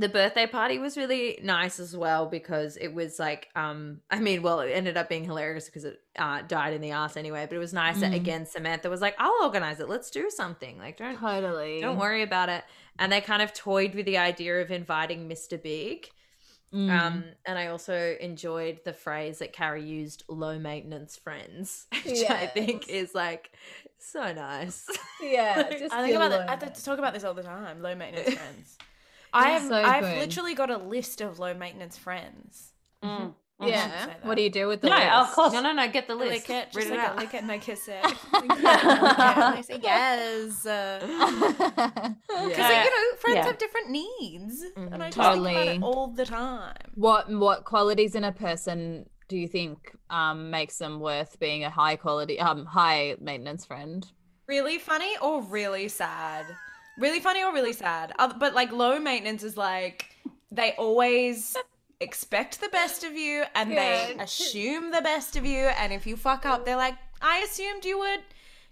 the birthday party was really nice as well because it was like, um, I mean, well, it ended up being hilarious because it uh, died in the ass anyway. But it was nice that Mm. again Samantha was like, I'll organize it. Let's do something. Like, don't totally. don't worry about it. And they kind of toyed with the idea of inviting Mr. Big. Mm. Um, and I also enjoyed the phrase that Carrie used, low maintenance friends, which I think is like so nice. yeah. Just I think feel about low it. I maintenance. th- talk about this all the time. Low maintenance friends. I have. so I've good. literally got a list of low maintenance friends. Mm. Yeah. What do you do with the No, list? of course. no, no, no, get the list. Lick it, Read just it like out. a lick it and I kiss it. And I say yes. Because Yeah. you know, friends Yeah. have different needs, Mhm. and I just think about Totally. it all the time. what what qualities in a person do you think um makes them worth being a high quality um high maintenance friend? Really funny or really sad? Really funny or really sad? Uh, but like low maintenance is like they always expect the best of you and they assume the best of you and if you fuck up they're like I assumed you were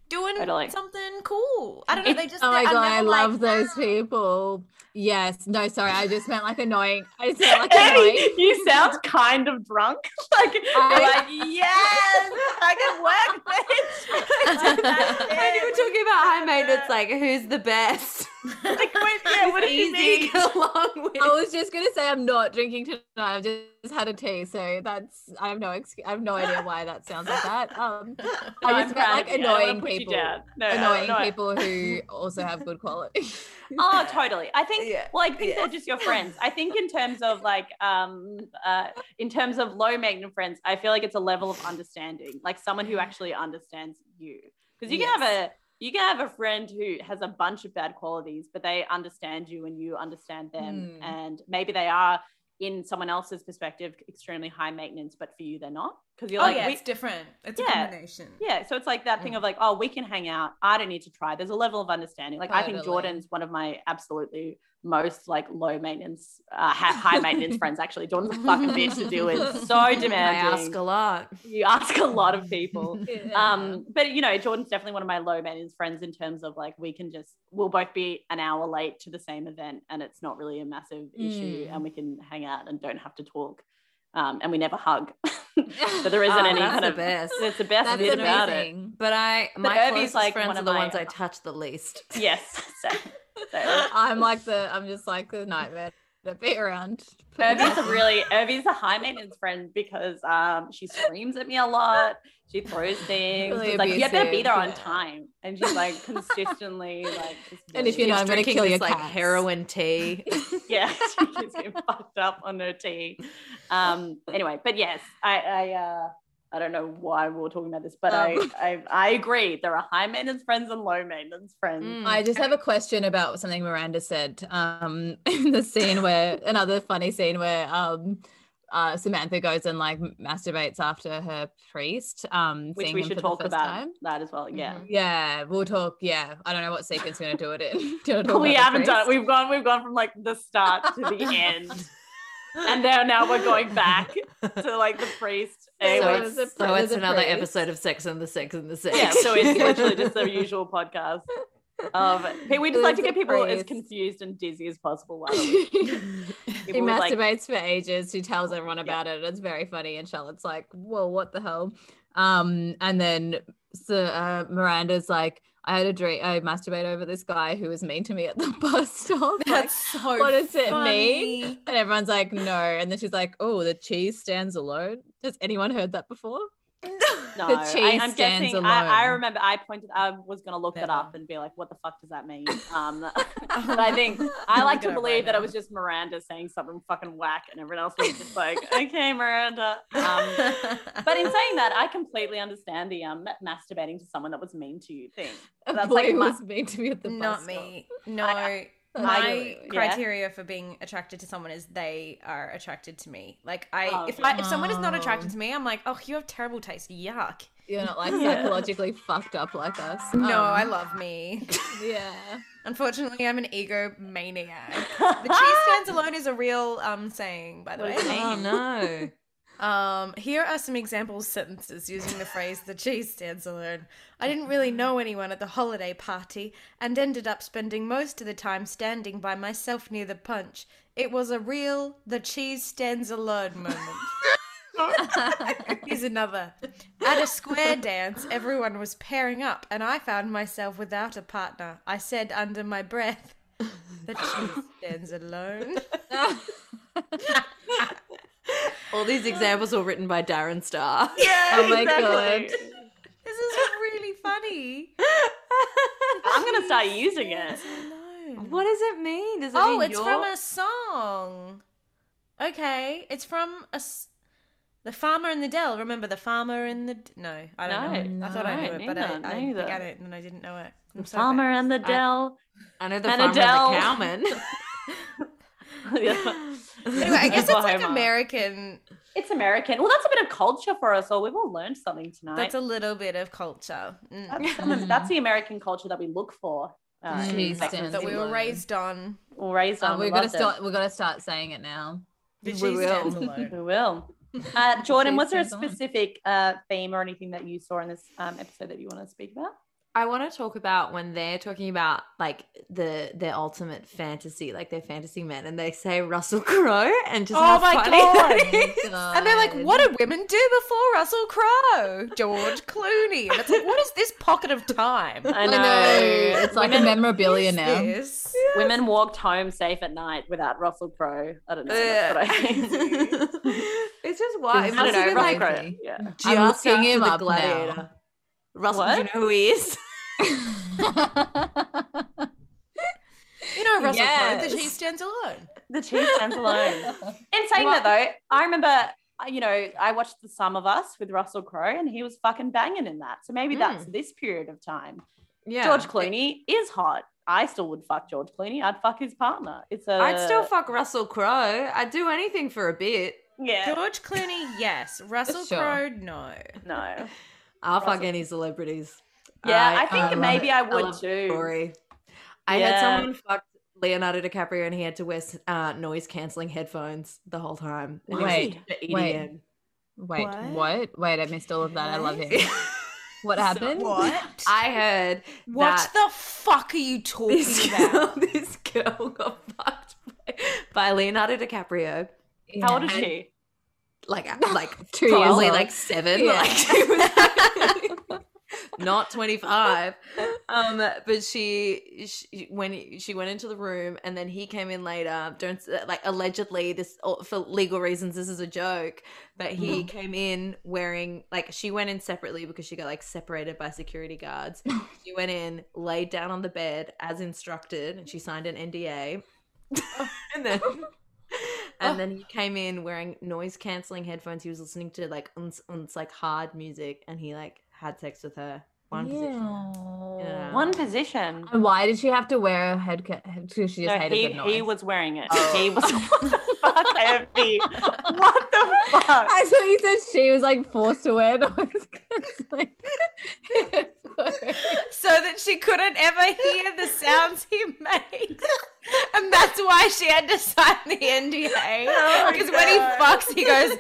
doing Totally. something cool. I don't know, It's- they just Oh my god, I'm I never love like, those people. Yes. No, sorry, I just meant like annoying. I just meant like annoying. You sound kind of drunk. like, you're I- like, yes, I can work, bitch. That's And you were talking about high maintenance, like who's the best? Like, wait, yeah, what does he Easy to mean? get along with. I was just gonna say I'm not drinking tonight. I've just had a tea, so that's I have no excuse. I have no idea why that sounds like that. Um, No, I I'm just meant like of you. I don't wanna annoying put people, down. No, annoying no, I- people who also have good quality. Oh, totally. I think. Yeah. Well, I think Yeah. they're just your friends. I think in terms of like, um, uh, in terms of low maintenance friends, I feel like it's a level of understanding, like someone who actually understands you. Because you can have a you can have a friend who has a bunch of bad qualities, but they understand you and you understand them, Hmm. and maybe they are in someone else's perspective extremely high maintenance, but for you they're not. Because you're Oh like, yeah, we- it's different. It's Yeah. a combination. yeah, so it's like that thing of like, oh, we can hang out. I don't need to try. There's a level of understanding. Like I think Jordan's one of my absolutely most like low maintenance, uh, high maintenance friends. Actually, Jordan's a fucking bitch to deal with. So demanding. I ask a lot. you ask a lot of people. Yeah. Um, but you know, Jordan's definitely one of my low maintenance friends in terms of like we can just we'll both be an hour late to the same event and it's not really a massive issue Mm. and we can hang out and don't have to talk. Um, and we never hug. so there isn't Oh, any that's kind the of best. It's the best That's bit about it. amazing. But I, But my Urvi's, closest like, friends one are of the my- ones I touch the least. Yes. So, so. I'm like the I'm just like the nightmare to be around. Urvi's a really Urvi's a high maintenance friend because um she screams at me a lot. She throws things. Really like you better be there on yeah. time, and she's like consistently like. just And if you're not, I'm gonna kill this, your like cats. heroin tea. yeah, she gets getting fucked up on her tea. Um. Anyway, but yes, I I uh I don't know why we were talking about this, but Um. I, I I agree. There are high maintenance friends and low maintenance friends. Mm. I just have a question about something Miranda said um, in the scene where another funny scene where um, uh, Samantha goes and like masturbates after her priest, um, Which we should talk about time. that as well. Yeah. Mhm. Yeah, we'll talk. Yeah, I don't know what sequence we're gonna do it in. Do you wanna we haven't done. priest? We've gone. We've gone from like the start to the end, and now now we're going back to like the priest. So it's, so it's another episode of Sex and the Sex and the Sex. yeah. So it's literally just the usual podcast. Of we just like to get people as confused and dizzy as possible. While he with, like, masturbates for ages. He tells everyone about it. It's very funny. And Charlotte's like, "Whoa, what the hell?" Um, and then so uh, Miranda's like, "I had a dream. I masturbate over this guy who was mean to me at the bus stop." Like, That's so what does it funny. mean? And everyone's like, "No." And then she's like, "Oh, the cheese stands alone." Has anyone heard that before? No, The I, cheese I'm stands guessing. I, I remember I pointed. I was gonna look that Never. up and be like, "What the fuck does that mean?" Um, but I think I like to Look it up believe right that it was just Miranda saying something fucking whack, and everyone else was just like, "Okay, Miranda." Um, but in saying that, I completely understand the um masturbating to someone that was mean to you thing. That's boy like who my- was mean to me at the bus Not stop. me. No. I- my yeah. criteria for being attracted to someone is they are attracted to me. Like I, Oh, if okay. I, if someone is not attracted Oh. to me, I'm like, oh, you have terrible taste. Yuck. You're not like psychologically fucked up like us. No, Um, I love me. Yeah. Unfortunately, I'm an egomaniac. The cheese stands alone is a real um saying, by the way. does it mean? Oh no. Um, here are some example sentences using the phrase "the cheese stands alone." I didn't really know anyone at the holiday party, and ended up spending most of the time standing by myself near the punch. It was a real "the cheese stands alone" moment. Here's another. At a square dance, everyone was pairing up, and I found myself without a partner. I said under my breath, "The cheese stands alone." All these examples were written by Darren Star. Yeah. Oh my exactly. This is really funny. I'm gonna start using it. What does it mean? Does it Oh, mean it's you're... from a song. Okay, it's from a s- the farmer in the dell. Remember the farmer in the d- no? I don't know. No, it. I thought I knew it, but I, neither, I neither. began it and I didn't know it. I'm so Farmer bad. and the Dell. I know the And farmer Adele. and the cowman. Anyway, I guess it's like American. It's American. Well, that's a bit of culture for us all. We've all learned something tonight. That's a little bit of culture mm, That's, some of- that's the American culture that we look for. Uh, in Cheese segments. stands that we were raised on. We're raised Uh, on. we're we gonna start. We're gonna start saying it now. The We will. We will. Uh, Jordan, was there a specific uh, theme or anything that you saw in this um, episode that you want to speak about? I want to talk about when they're talking about like the their ultimate fantasy, like their fantasy men, and they say Russell Crowe and just Oh how my funny God. that is. And they're like, what did women do before Russell Crowe? George Clooney. And it's like, what is this pocket of time? I I know. It's like a memorabilia now. this? Women walked home safe at night without Russell Crowe. I don't know. That's what I think. it's just why I it don't must have know. been Russell like Crowe. Yeah. just I'm looking him the up now. Gladiator. Russell, do you know who he is? You know Russell Crowe, the cheese stands alone. The cheese stands alone. In saying that though, I remember, you know, I watched The Sum of Us with Russell Crowe, and he was fucking banging in that. So maybe that's hmm. this period of time. Yeah, George Clooney is hot. I still would fuck George Clooney. I'd fuck his partner. It's a. I'd still fuck Russell Crowe. I'd do anything for a bit. Yeah. George Clooney, yes. Russell Sure. Crowe, no. No. I'll fuck Russell- any celebrities. Yeah, I, I think love maybe it. I I would love too. Story. I Yeah. had someone fuck Leonardo DiCaprio and he had to wear uh, noise canceling headphones the whole time. And he was Wait, wait. Wait, What? what? Wait, I missed all of that. I love What? him. What happened? What? I heard what that the fuck are you talking this about? this girl got fucked by, by Leonardo DiCaprio. How old is she? Like, like Two years probably old. like seven. Yeah. Like, she was not 25 um but she, she when she went into the room and then he came in later. Don't like allegedly this for legal reasons this is a joke but he came in wearing like she went in separately because she got like separated by security guards. She went in laid down on the bed as instructed and she signed an nda and then and then he came in wearing noise canceling headphones. He was listening to like uns, uns like hard music and he like had sex with her one position Yeah. One position. And why did she have to wear a head? Ca- because she just No, hated he, the noise. he was wearing it. Oh. He was. what the fuck, AFB? What the fuck? I thought you said she was like forced to wear noise. like, so that she couldn't ever hear the sounds he made. And that's why she had to sign the NDA. Oh Because when he fucks, he goes.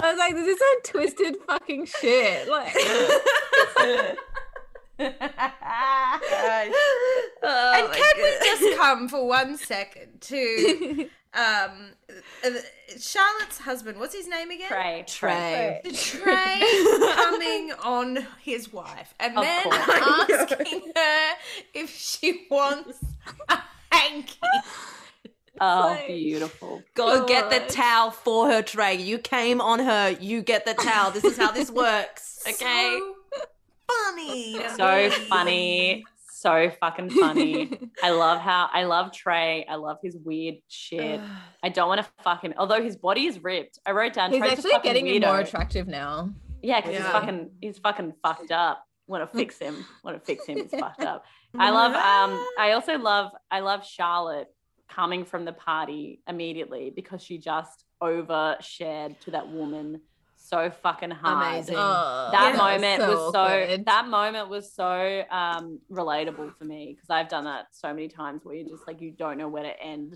I was like, this is some twisted fucking shit. Like, Oh and my can we just come for one second to um uh, Charlotte's husband? What's his name again? Trey. Trey. The Trey coming on his wife and Of then course. asking her if she wants a hanky. Oh, Like- beautiful. Go get the towel for her, Trey. You came on her. You get the towel. This is how this works. Okay. So funny. So funny. So fucking funny. I love how I love Trey. I love his weird shit. I don't want to fuck him. Although his body is ripped. I wrote down he's Trey's actually getting more attractive now. Yeah, because he's fucking he's fucking fucked up. Want to fix him? Want to fix him? He's fucked up. I love. Um, I also love. I love Charlotte coming from the party immediately because she just overshared to that woman so fucking hard. Amazing. Oh, That Yeah. moment was so awkward. that moment was so um relatable for me because I've done that so many times where you're just like you don't know where to end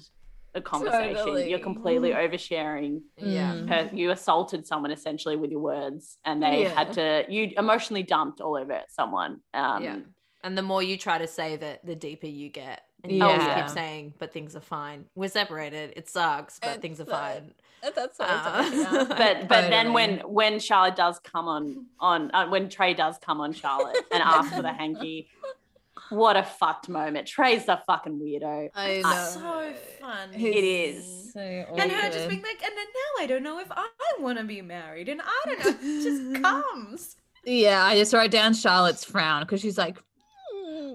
a conversation. Totally. You're completely oversharing. Yeah. Mm. Per- You assaulted someone essentially with your words, and they Yeah. had to you emotionally dumped all over someone. Um, Yeah. And the more you try to save it, the deeper you get. And you Yeah. just keep saying, but things are fine. We're separated. It sucks, but It's, things are uh, fine. That's what Uh, I'm talking about. but but then when when Charlotte does come on on uh, when Trey does come on Charlotte and ask for the hanky, what a fucked moment. Trey's the fucking weirdo. I Uh. So fun. He's It is. So And her just being like, and then now I don't know if I want to be married, and I don't know. It just comes. Yeah, I just wrote down Charlotte's frown because she's like,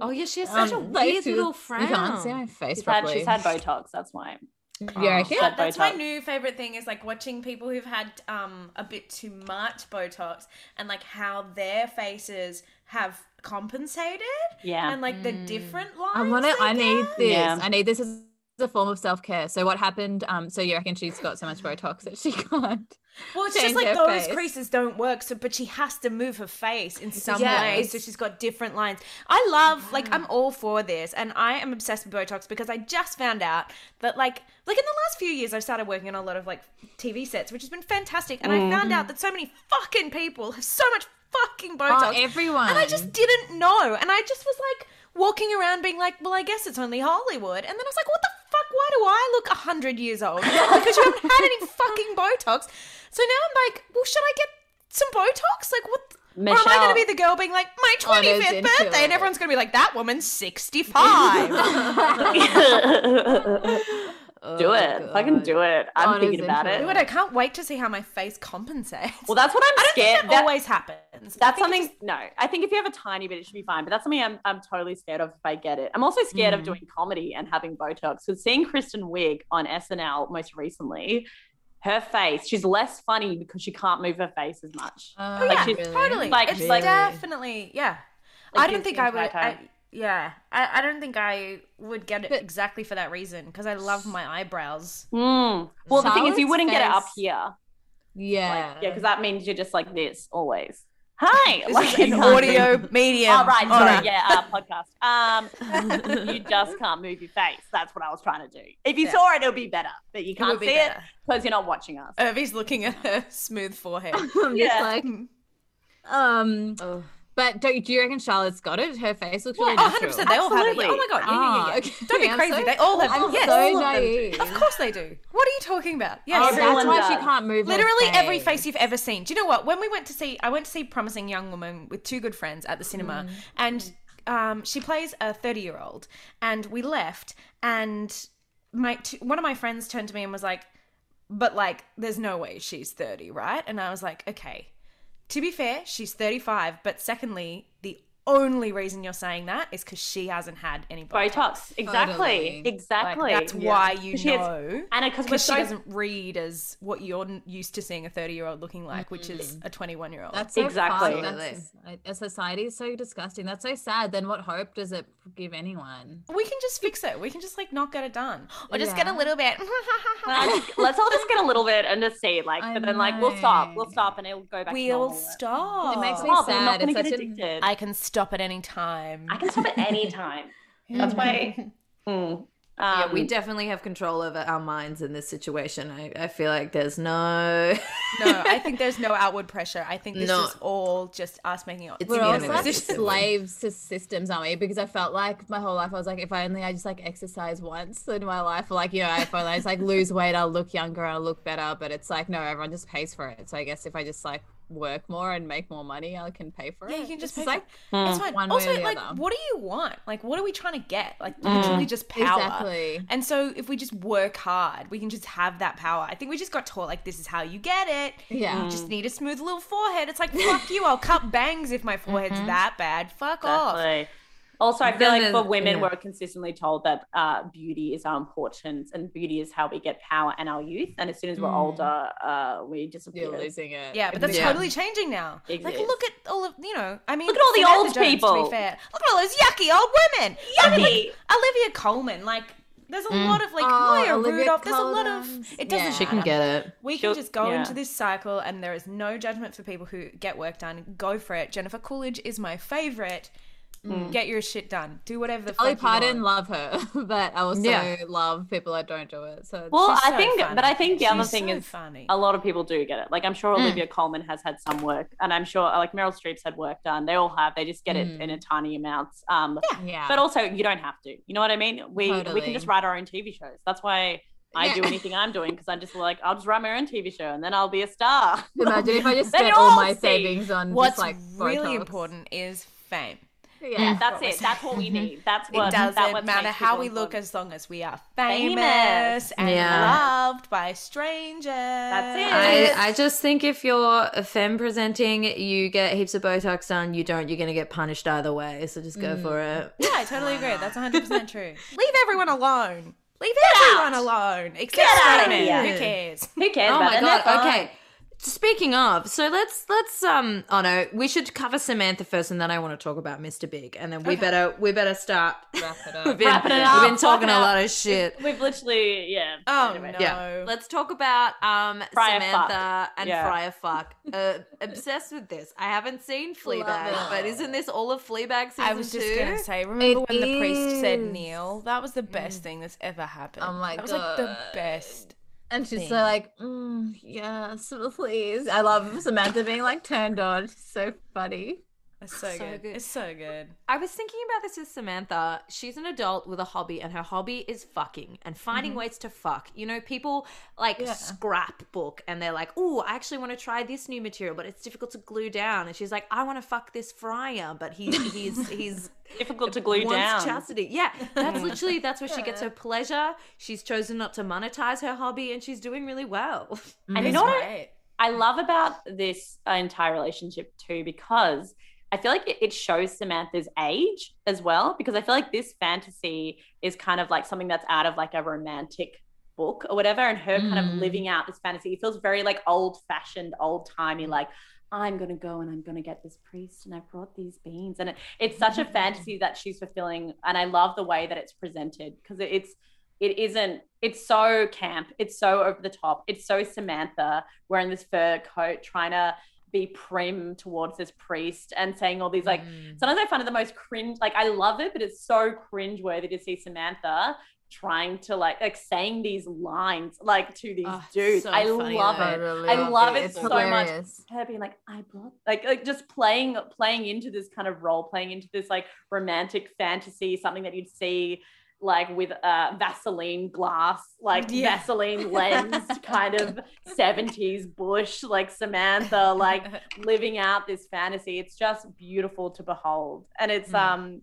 Oh, yeah, she has such a um, like, weird she little was- frown. You can't see my face She's had, properly. she's had Botox, that's why. Yeah, Oh. reckon? Had That's my new favorite thing is like watching people who've had um a bit too much Botox and like how their faces have compensated Yeah. and like the different lines. I want to. they I need this. Yeah. I need this as a form of self care. So what happened? Um. So you reckon she's got so much Botox that she can't? Well, it's just like those face. creases don't work. So, but she has to move her face in some Yes. way. So she's got different lines. I love, like, I'm all for this, and I am obsessed with Botox because I just found out that, like, like in the last few years, I've started working on a lot of like TV sets, which has been fantastic. And I mm-hmm. found out that so many fucking people have so much fucking oh, Botox. Oh, everyone. And I just didn't know. And I just was like walking around being like, well, I guess it's only Hollywood. And then I was like, what the fuck? Why do I look 100 years old? Because you haven't had any fucking Botox. So now I'm like, well, should I get some Botox? Like, what? Or am I going to be the girl being like, my 25th into birthday? And everyone's going to be like, that woman's 65. do it. Fucking do it. I'm Honors thinking about it. Do it. I can't wait to see how my face compensates. Well, that's what I'm I don't scared. think that, always happens. That's something. just- No, I think if you have a tiny bit, it should be fine. But that's something I'm, I'm totally scared of if I get it. I'm also scared Mm. of doing comedy and having Botox. Because seeing Kristen Wiig on SNL most recently, her face, she's less funny because she can't move her face as much. Oh, Oh, yeah, she's- totally. like- it's like- definitely, yeah. Like I don't think I would. I, time. Yeah, I, I don't think I would get it But- exactly for that reason because I love my eyebrows. Mm. Well, the thing is, you wouldn't get it up here. Yeah. Like, yeah, because that means you're just like this always. Hi, This like, is an audio move- medium. Oh right, All sorry, right. yeah, uh, podcast. Um, you just can't move your face. That's what I was trying to do. If you Yeah. saw it, it'll be better, but you can't would be see it because you're not watching us. Urvi's looking at her smooth forehead. I'm just Yeah. like, um. Oh. But do, do you reckon Charlotte's got it? Her face looks Yeah, really Oh, natural. 100%. They all have it. Absolutely. Oh my god. Yeah, yeah, yeah. Ah, okay. Don't be crazy. so- they all have I'm it. Yes. so all of naive. Of course they do. What are you talking about? Yes. Oh, that's why she can't move. her Literally every face you've ever seen. Do you know what? When we went to see, I went to see Promising Young Woman with two good friends at the cinema, and um, she plays a thirty-year-old, and we left, and my t- one of my friends turned to me and was like, "But like, there's no way she's thirty, right?" And I was like, "Okay." To be fair, she's thirty-five, but secondly, the only reason you're saying that is because she hasn't had any Botox. Botox, exactly, Totally. Like, exactly. that's Yeah. why you She know and because we're she so doesn't read as what you're used to seeing a 30 year old looking like, which is mm-hmm. a 21 year old. That's so Exactly. Exactly. That's, a society is so disgusting. That's so sad. Then what hope does it give anyone? we can just fix it. We can just like not get it done, or just get a little bit. Let's, let's all just get a little bit and just see, like, I but then like we'll stop, we'll stop, and it'll go back. we'll normal. stop. It makes me Stop, I'm not sad. It's get such addicted. I can stop at any time. I can stop at any time. That's why. Mm. Yeah, we Um, definitely have control over our minds in this situation. I, I feel like there's no. no, I think there's no outward pressure. I think this No. is all just us making it. It's We're all like slaves to systems, aren't we? Because I felt like my whole life I was like, if I only I just like exercise once in my life, like you know, if I just like lose weight, I'll look younger, I'll look better. But it's like no, everyone just pays for it. So I guess if I just like work more and make more money, I can pay for it. Yeah, you can just It's pay like for. Hmm. It's fine. one way also, or the like, other. what do you want? Like, what are we trying to get? Like, hmm. literally just power. Exactly. And so, if we just work hard, we can just have that power. I think we just got taught like this is how you get it. Yeah. You just hmm. need a smooth little forehead. It's like fuck you. I'll cut bangs if my forehead's mm-hmm. that bad. Fuck off. Exactly. Also, I feel Then like for women, yeah. we're consistently told that uh, beauty is our importance, and beauty is how we get power and our youth. And as soon as we're older, uh, we disappear. You're losing it. Yeah, but that's Yeah. totally changing now. It like, is. look at all of you know. I mean, Look at all the Samantha old Jones, To be fair, look at all those yucky old women. I mean, like, Olivia Colman, like There's a Mm. lot of like Oh, Maya Olivia Rudolph. There's a lot of. It doesn't Yeah. She can get it. We can She'll- just go yeah. into this cycle, and there is no judgment for people who get work done. Go for it. Jennifer Coolidge is my favorite. Get your shit done. Do whatever the Dolly fuck you Parton, want. love her, but I also Yeah. love people that don't do it. So Well, I so think, funny. but I think the other thing so is funny. a lot of people do get it. Like I'm sure Mm. Olivia Colman has had some work, and I'm sure like Meryl Streep's had work done. They all have. They just get it Mm. in a tiny amounts. Um, yeah, but also you don't have to. You know what I mean? We we can just write our own TV shows. That's why. I Yeah. do anything I'm doing because I'm just like I'll just write my own TV show and then I'll be a star. imagine if I just spent all all my savings on What's just like really Botox. important is fame. Yeah, Yeah, that's it. That's what we mm-hmm. need. That's what It doesn't that what matter how we look important. as long as we are Famous. famous, and Yeah. loved by strangers. That's it. I, I just think if you're a femme presenting, you get heaps of Botox done. You don't, you're gonna get punished either way. So just go for mm. it. Yeah, I totally agree. That's 100% true. Leave everyone alone. Leave everyone alone. Except Get out of here. Who cares? Who cares? Oh about my god. And they're. Okay. Speaking of, so let's let's um. Oh no, we should cover Samantha first, and then I want to talk about Mr. Big, and then we better we better start. wrap it We've up. been, Wrapping it we've been talking wrapping a lot of shit. We've literally, yeah. Oh, Anyway. no. Yeah. Let's talk about um Friar Samantha fuck. and Yeah. Friar Fuck. Uh, obsessed with this. I haven't seen Fleabag, but isn't this all of Fleabag season I was just two? gonna say, remember It when the priest said kneel? That was the best thing that's ever happened. Oh my that was like the best. And she's thing. so like, mm, yes, please. I love Samantha being like turned on. She's so funny. It's so, So good. good. It's so good. I was thinking about this with Samantha. She's an adult with a hobby, and her hobby is fucking and finding ways to fuck. You know, people like Yeah. scrapbook and they're like, oh, I actually want to try this new material, but it's difficult to glue down. And she's like, I want to fuck this friar, but he's he's he's Difficult to glue down. chastity. Yeah, that's literally that's where she gets her pleasure. She's chosen not to monetize her hobby, and she's doing really well. And you know what I, love about this uh, entire relationship too, because I feel like it, it shows Samantha's age as well. Because I feel like this fantasy is kind of like something that's out of like a romantic book or whatever, and her kind of Mm. living out this fantasy. It feels very like old fashioned, old timey, like. I'm gonna go and I'm gonna get this priest, and I brought these beans, and it, it's such a fantasy that she's fulfilling, and I love the way that it's presented because it, it's it isn't it's so camp it's so over the top it's so samantha wearing this fur coat trying to be prim towards this priest and saying all these like Mm. sometimes i find it the most cringe like i love it but it's so cringe worthy to see samantha trying to like like saying these lines like to these Oh, dudes so i funny, love though. it I love it It's so much. hilarious. her being like i brought like like just playing playing into this kind of role playing into this like romantic fantasy something that you'd see like with a vaseline glass like Yeah. vaseline lens kind of 70s bush like samantha like living out this fantasy it's just beautiful to behold and it's Mm. um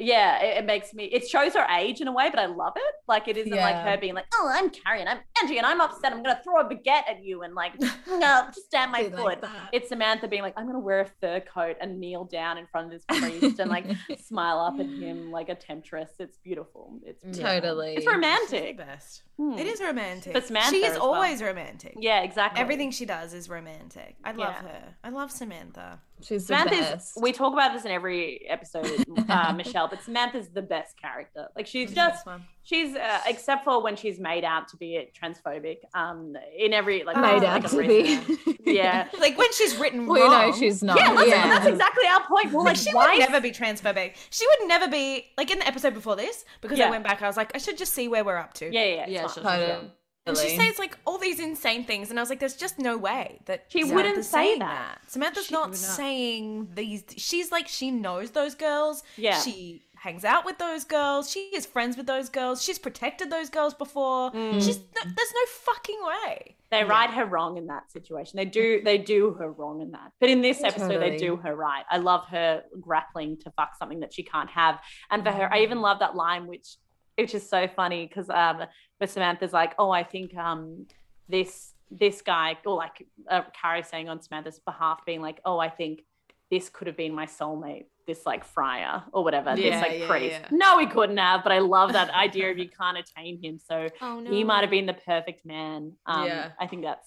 yeah it, it makes me it shows her age in a way but i love it. Like it isn't like her being like oh i'm carrie and i'm angie and i'm upset. I'm gonna throw a baguette at you and like no just stamp my Be foot. like it's samantha being like i'm gonna wear a fur coat and kneel down in front of this priest and like smile up at him like a temptress. It's beautiful. It's beautiful. Totally. it's She's the romantic best. Hmm. It is romantic. But Samantha she is well. always romantic. yeah exactly Everything she does is romantic. I love Yeah. her. I love Samantha. She's the Samantha's, best. we talk about this in every episode, uh, Michelle, but Samantha's the best character. Like she's just, one. She's uh, except for when she's made out to be transphobic. Um, in every like made out a to be. yeah. Like when she's written we wrong. know she's not. Yeah, that's, yeah. that's exactly our point. Well, Like like, she why? would never be transphobic. She would never be like in the episode before this because I went back. I was like, I should just see where we're up to. yeah, yeah, yeah. Yeah, it's sure, Yeah. And she says like all these insane things, and I was like, "There's just no way that She Samantha's wouldn't say saying that. Samantha's not not. saying these. She's like, she knows those girls. Yeah. She hangs out with those girls. She is friends with those girls. She's protected those girls before. Mm. She's no, there's no fucking way. They ride her wrong in that situation. They do they do her wrong in that. But in this episode, they do her right. I love her grappling to fuck something that she can't have. And for her, I even love that line, which which is so funny because um, where Samantha's like, "Oh, I think um, this this guy," or like uh, Carrie saying on Samantha's behalf, being like, "Oh, I think this could have been my soulmate." This like friar or whatever, this like yeah, priest. yeah. No, he couldn't have, but I love that idea of you can't attain him. So Oh no. he might have been the perfect man. Um, Yeah. I think that's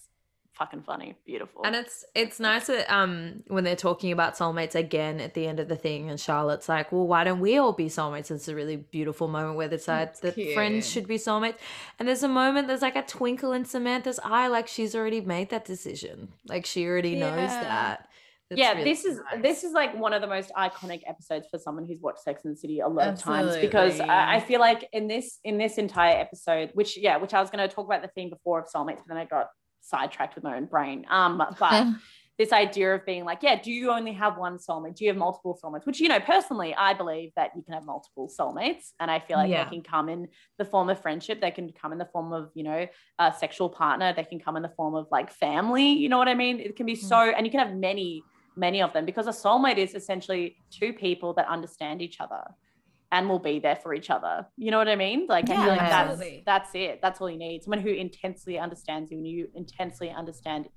fucking funny, beautiful. And it's it's nice that um when they're talking about soulmates again at the end of the thing, and Charlotte's like, "Well, why don't we all be soulmates?" It's a really beautiful moment where they decide that cute. friends should be soulmates. And there's a moment, there's like a twinkle in Samantha's eye, like she's already made that decision, like she already knows that. Yeah, really this is nice. this is like one of the most iconic episodes for someone who's watched Sex and the City a lot of times because I, I feel like in this in this entire episode, which yeah, which I was going to talk about the theme before of soulmates, but then I got sidetracked with my own brain. Um, but this idea of being like, yeah, do you only have one soulmate? Do you have multiple soulmates? Which you know, personally, I believe that you can have multiple soulmates, and I feel like Yeah. they can come in the form of friendship. They can come in the form of you know a sexual partner. They can come in the form of like family. You know what I mean? It can be so, and you can have many many of them because a soulmate is essentially two people that understand each other and will be there for each other. You know what I mean? Like I feel like Yeah, that's that's it. That's all you need. Someone who intensely understands you and you intensely understand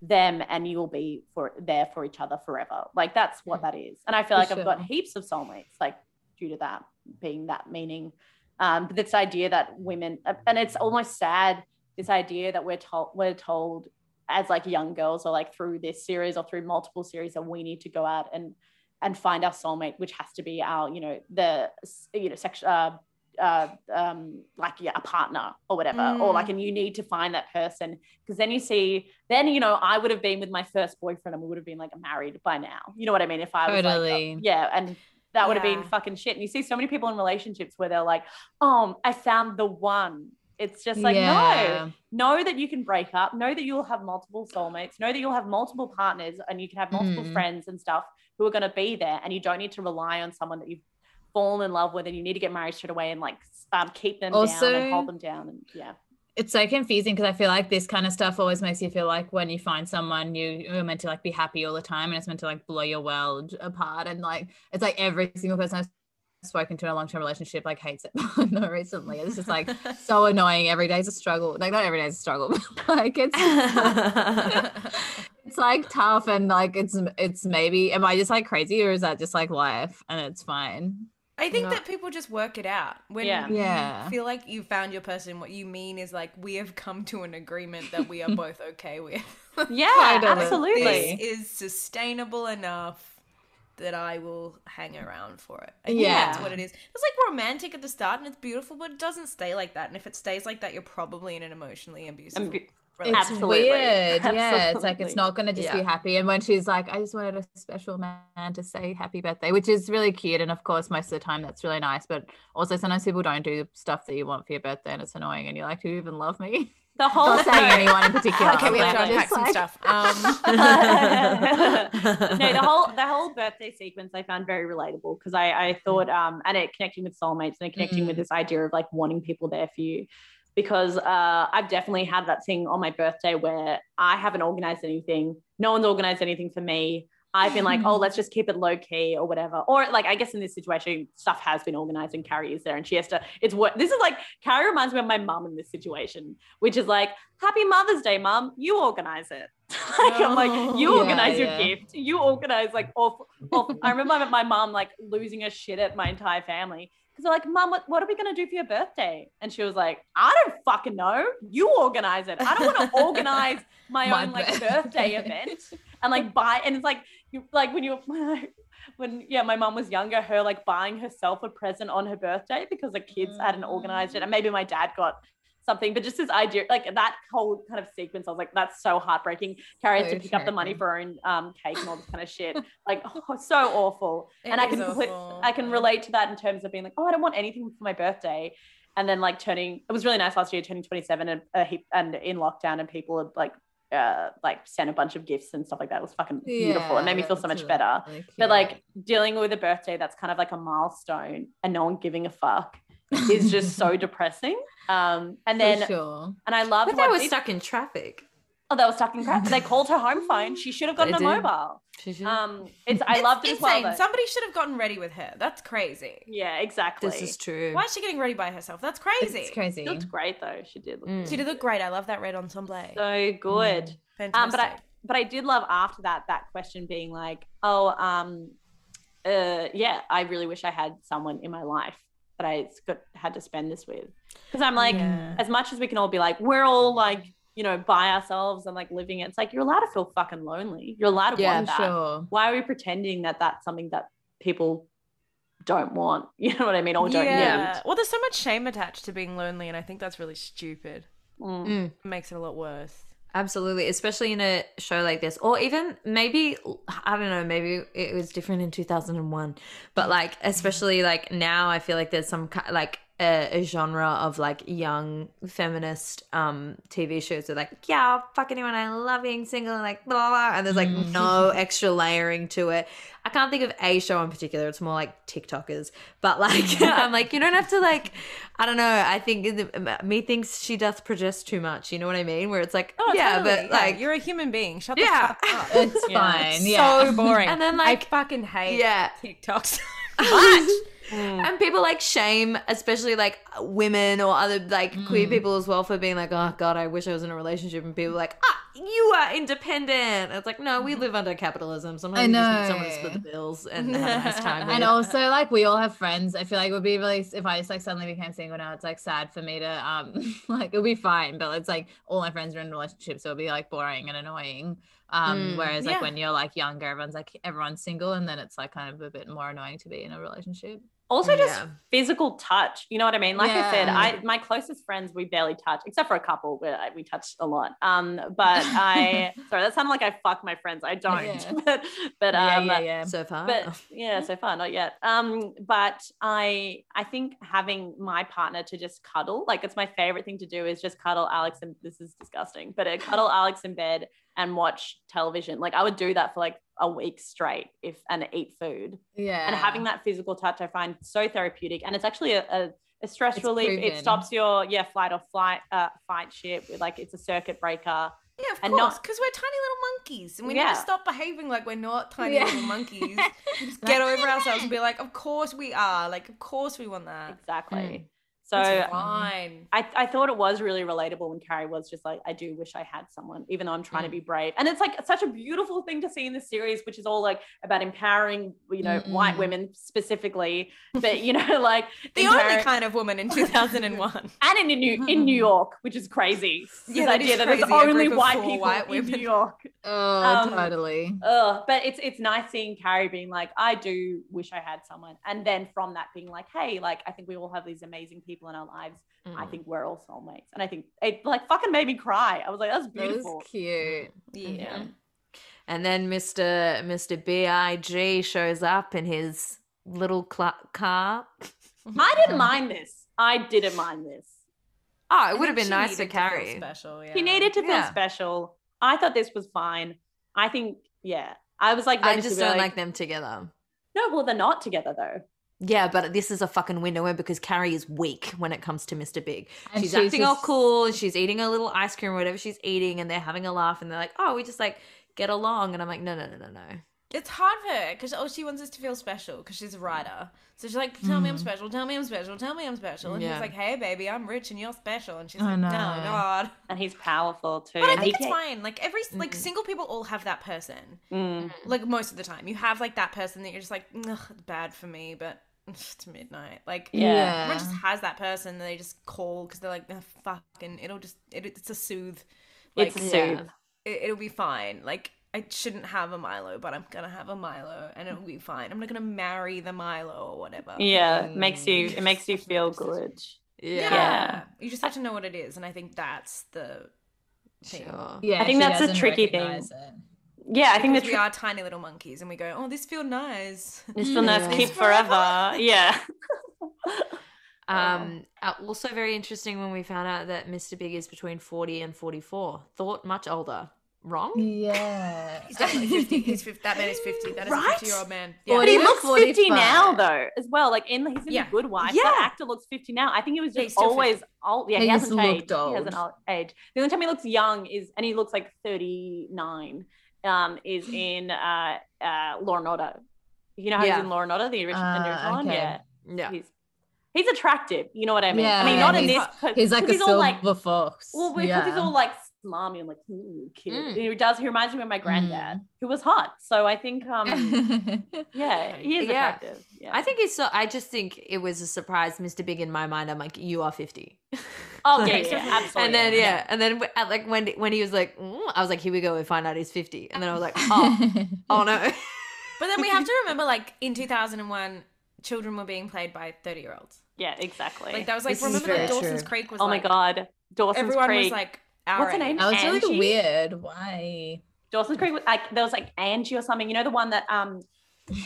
them and you will be for there for each other forever. Like that's what that is. And I feel For like I've got heaps of soulmates, like due to that being that meaning. Um, but this idea that women and it's almost sad, this idea that we're told we're told as like young girls or like through this series or through multiple series that we need to go out and and find our soulmate, which has to be our, you know, the you know, sexual uh, uh, um, like yeah, a partner or whatever, or like, and you need to find that person because then you see, then you know, I would have been with my first boyfriend and we would have been like married by now. You know what I mean? If I was like, Totally. uh, yeah, and that would have been fucking shit. And you see so many people in relationships where they're like, oh, I found the one. It's just like no, know that you can break up know that you'll have multiple soulmates know that you'll have multiple partners and you can have multiple Mm. friends and stuff who are going to be there and you don't need to rely on someone that you've fallen in love with and you need to get married straight away and like um, keep them down and hold them down and yeah it's so confusing because I feel like this kind of stuff always makes you feel like when you find someone you you're meant to like be happy all the time and it's meant to like blow your world apart and like it's like every single person I've spoken to in a long term relationship like hates it. no, recently it's just like so annoying. Every day's a struggle. Like not every day's a struggle, but like it's it's like tough and like it's it's maybe am I just like crazy or is that just like life and it's fine? I think No. that people just work it out. When Yeah. you Yeah. feel like you found your person, what you mean is like we have come to an agreement that we are both okay with. yeah Totally. absolutely this is sustainable enough that I will hang around for it. I think Yeah. that's what it is. It's like romantic at the start and it's beautiful, but it doesn't stay like that. And if it stays like that, you're probably in an emotionally abusive Ambu- relationship. It's Absolutely. weird. Yeah. It's like it's not gonna just be happy. And when she's like, I just wanted a special man to say happy birthday, which is really cute. And of course, most of the time that's really nice. But also sometimes people don't do stuff that you want for your birthday and it's annoying and you're like, Do you even love me? the whole Not saying anyone in particular. Okay, we have to unpack some like- stuff. Um, no, the whole the whole birthday sequence I found very relatable because I I thought um and it connecting with soulmates and it connecting with this idea of like wanting people there for you because uh I've definitely had that thing on my birthday where I haven't organized anything, no one's organized anything for me. I've been like, oh, let's just keep it low key or whatever. Or like, I guess in this situation, stuff has been organized and Carrie is there and she has to, it's what this is like, Carrie reminds me of my mum in this situation, which is like, happy Mother's Day, mum, you organize it. like, I'm like, oh, you Yeah, organize your yeah. gift, you organize like, off, off. I remember my mum like losing her shit at my entire family. Because they're like, Mom, what, what are we going to do for your birthday? And she was like, I don't fucking know. You organize it. I don't want to organize my, My own like birthday. birthday event and like buy. And it's like, you, like when you, when, yeah, my mom was younger, her like buying herself a present on her birthday because the kids hadn't organized it. And maybe my dad got something, but just this idea, like that whole kind of sequence, I was like, that's so heartbreaking. Carrie has to pick up the money for her own um, cake and all this kind of shit. Like, oh, so awful and I can awful. I can relate to that in terms of being like, oh, I don't want anything for my birthday, and then like turning. It was really nice last year, turning twenty seven and a heap and in lockdown, and people had like uh like sent a bunch of gifts and stuff like that. It was fucking beautiful. It made me feel so much better. But like dealing with a birthday that's kind of like a milestone and no one giving a fuck is just so depressing. Um, and then sure. and I love But were this- stuck in traffic. Oh, they were stuck in crap. They called her home phone. She should have gotten They a did. mobile. She should- Um, it's I It's loved it as well. insane. though. Somebody should have gotten ready with her. That's crazy. Yeah, exactly. this is true. Why is she getting ready by herself? That's crazy. It's crazy. She looked great though. She did look Mm. She did look great. I love that red ensemble. so good. Fantastic. Um, but I but I did love after that that question being like, oh, um, uh, yeah, I really wish I had someone in my life that I got, had to spend this with, because I'm like, Yeah. as much as we can all be like, we're all like you know, by ourselves and like living it. It's like you're allowed to feel fucking lonely. You're allowed to Yeah, want that. Sure. Why are we pretending that that's something that people don't want? You know what I mean? Or don't yeah. need. Well, there's so much shame attached to being lonely, and I think that's really stupid. Mm. Mm. It makes it a lot worse. Absolutely, especially in a show like this, or even maybe I don't know, maybe it was different in two thousand and one, but like especially like now, I feel like there's some ki- like a, a genre of like young feminist um TV shows that like yeah, I'll fuck anyone, I love being single, and like blah blah, blah and there's like no extra layering to it. I can't think of a show in particular. It's more like TikTokers, but like I'm like you don't have to like I don't know. I think the, me thinks she does project too much. You know what I mean? Where it's like Oh, yeah, totally. but like you're a human being. Shut Yeah. the fuck up. It's Yeah. fine. Yeah. So boring. And then, I like- fucking hate yeah. TikTok so much. and people like shame especially like women or other like queer people as well for being like oh god i wish i was in a relationship and people are like ah you are independent. It's like no we live under capitalism. Sometimes I you just need someone to split the bills and have a nice time and also like we all have friends. I feel like it would be really if i just like suddenly became single now it's like sad for me to um like it'll be fine but it's like all my friends are in relationships so it'll be like boring and annoying. Um Mm, whereas like yeah. when you're like younger everyone's like everyone's single and then it's like kind of a bit more annoying to be in a relationship Also, just Yeah. physical touch. You know what I mean? Like I said, I my closest friends we barely touch, except for a couple where I- we touch a lot. Um, but I sorry, that sounded like I fuck my friends. I don't. Yeah. but but yeah um, yeah yeah so far but yeah, so far not yet. Um, but I I think having my partner to just cuddle, like it's my favorite thing to do is just cuddle Alex and this is disgusting, but uh, cuddle Alex in bed and watch television. Like I would do that for like a week straight if and eat food. yeah And having that physical touch I find so therapeutic. And it's actually a, a, a stress It's relief. It stops your yeah, flight or flight uh fight shit with like it's a circuit breaker. Yeah, of And course, not- because we're tiny little monkeys, and we need to stop behaving like we're not tiny Yeah. little monkeys. Just get over ourselves and be like, of course we are. Like, of course we want that. Exactly. So um, fine. I, I thought it was really relatable when Carrie was just like, I do wish I had someone, even though I'm trying to mm. be brave. And it's like such a beautiful thing to see in the series, which is all like about empowering, you know, white Mm-mm. women specifically, but you know, like The empowering- only kind of woman in 2001. and in New in New mm-hmm. York, which is crazy. Yeah, that idea that there's only white people white in. New York. oh um, totally Ugh, but it's it's nice seeing Carrie being like, I do wish I had someone, and then from that being like, hey, like I think we all have these amazing people in our lives. I Mm. think we're all soulmates, and I think it like fucking made me cry. I was like, that's beautiful. was cute Yeah. and then mr mr big shows up in his little cl- car I didn't mind this. I didn't mind this. oh I it would have been nice to needed feel carry special, yeah. He needed to feel Yeah. special. I thought this was fine. I think, yeah, I was like, i ready just don't like them together No, well, they're not together though. Yeah, but this is a fucking window in because Carrie is weak when it comes to Mr. Big. And she's, she's acting all just- cool. She's eating a little ice cream or whatever she's eating, and they're having a laugh, and they're like, "Oh, we just like get along." And I'm like, "No, no, no, no, no." It's hard for her because all she wants is to feel special because she's a writer. So she's like, "Tell me I'm special. Tell me I'm special. Tell me I'm special." And Yeah. he's like, "Hey, baby, I'm rich and you're special." And she's I like, "No, know. God." And he's powerful too. But I think he it's ca- fine. Like every like single people all have that person. Mm. Like most of the time, you have like that person that you're just like, Ugh, bad for me, but it's midnight. Like Yeah. everyone just has that person that they just call because they're like, "Ugh, fucking, it'll just it, it's a soothe. Like It's a Yeah. soothe. it, it'll be fine. Like I shouldn't have a Milo, but I'm gonna have a Milo, and it'll be fine. I'm not gonna marry the Milo or whatever. Yeah, it makes you it makes you feel good. Yeah. Yeah. You just have to know what it is, and I think that's the thing. Sure. yeah I think that's a tricky thing. it. Yeah, I think Because the we are tiny little monkeys, and we go, "Oh, this feel nice." this will nice keep forever. Yeah. Um, uh, also very interesting when we found out that Mr. Big is between 40 and 44. Thought much older. Wrong? Yeah. He's definitely fifty. He's 50. That man is fifty. That is Right? a fifty-year-old man. Well, But he He looks looks 50 now though, as well. Like in he's in Yeah. the good wife. Yeah. That actor looks 50 now. I think he was just he's still always old. Yeah, he, He hasn't aged. looked He hasn't old. old- aged. The only time he looks young is and he looks like 39. Um, is in uh uh Law and Order. You know how Yeah. he's in Law and Order, the original, Ah, original one? Yeah. Yeah. He's he's attractive. You know what I mean? I Yeah, mean, not in this. He's like 'cause a all silver like fox. well, because yeah. he's all like smarmy. I'm like, ooh, kid. Mm. He does. He reminds me of my granddad, who was hot. So I think, um, yeah, he is Yeah. attractive. Yeah. I think he's so. I just think it was a surprise, Mr. Big. In my mind, I'm like, you are 50. Oh yeah, Like- yeah, absolutely. And then yeah, and then at, like when when he was like, mm, I was like, here we go. We find out he's 50, and then I was like, oh, oh no. But then we have to remember, like in 2001, children were being played by 30 year olds. yeah, exactly. Like that was like This remember that Dawson's true. Creek was. oh my god, Dawson's everyone Creek. was like, our What's her age. name? That was really weird. Why? Dawson's Creek. was- Like there was like Angie or something. You know the one that um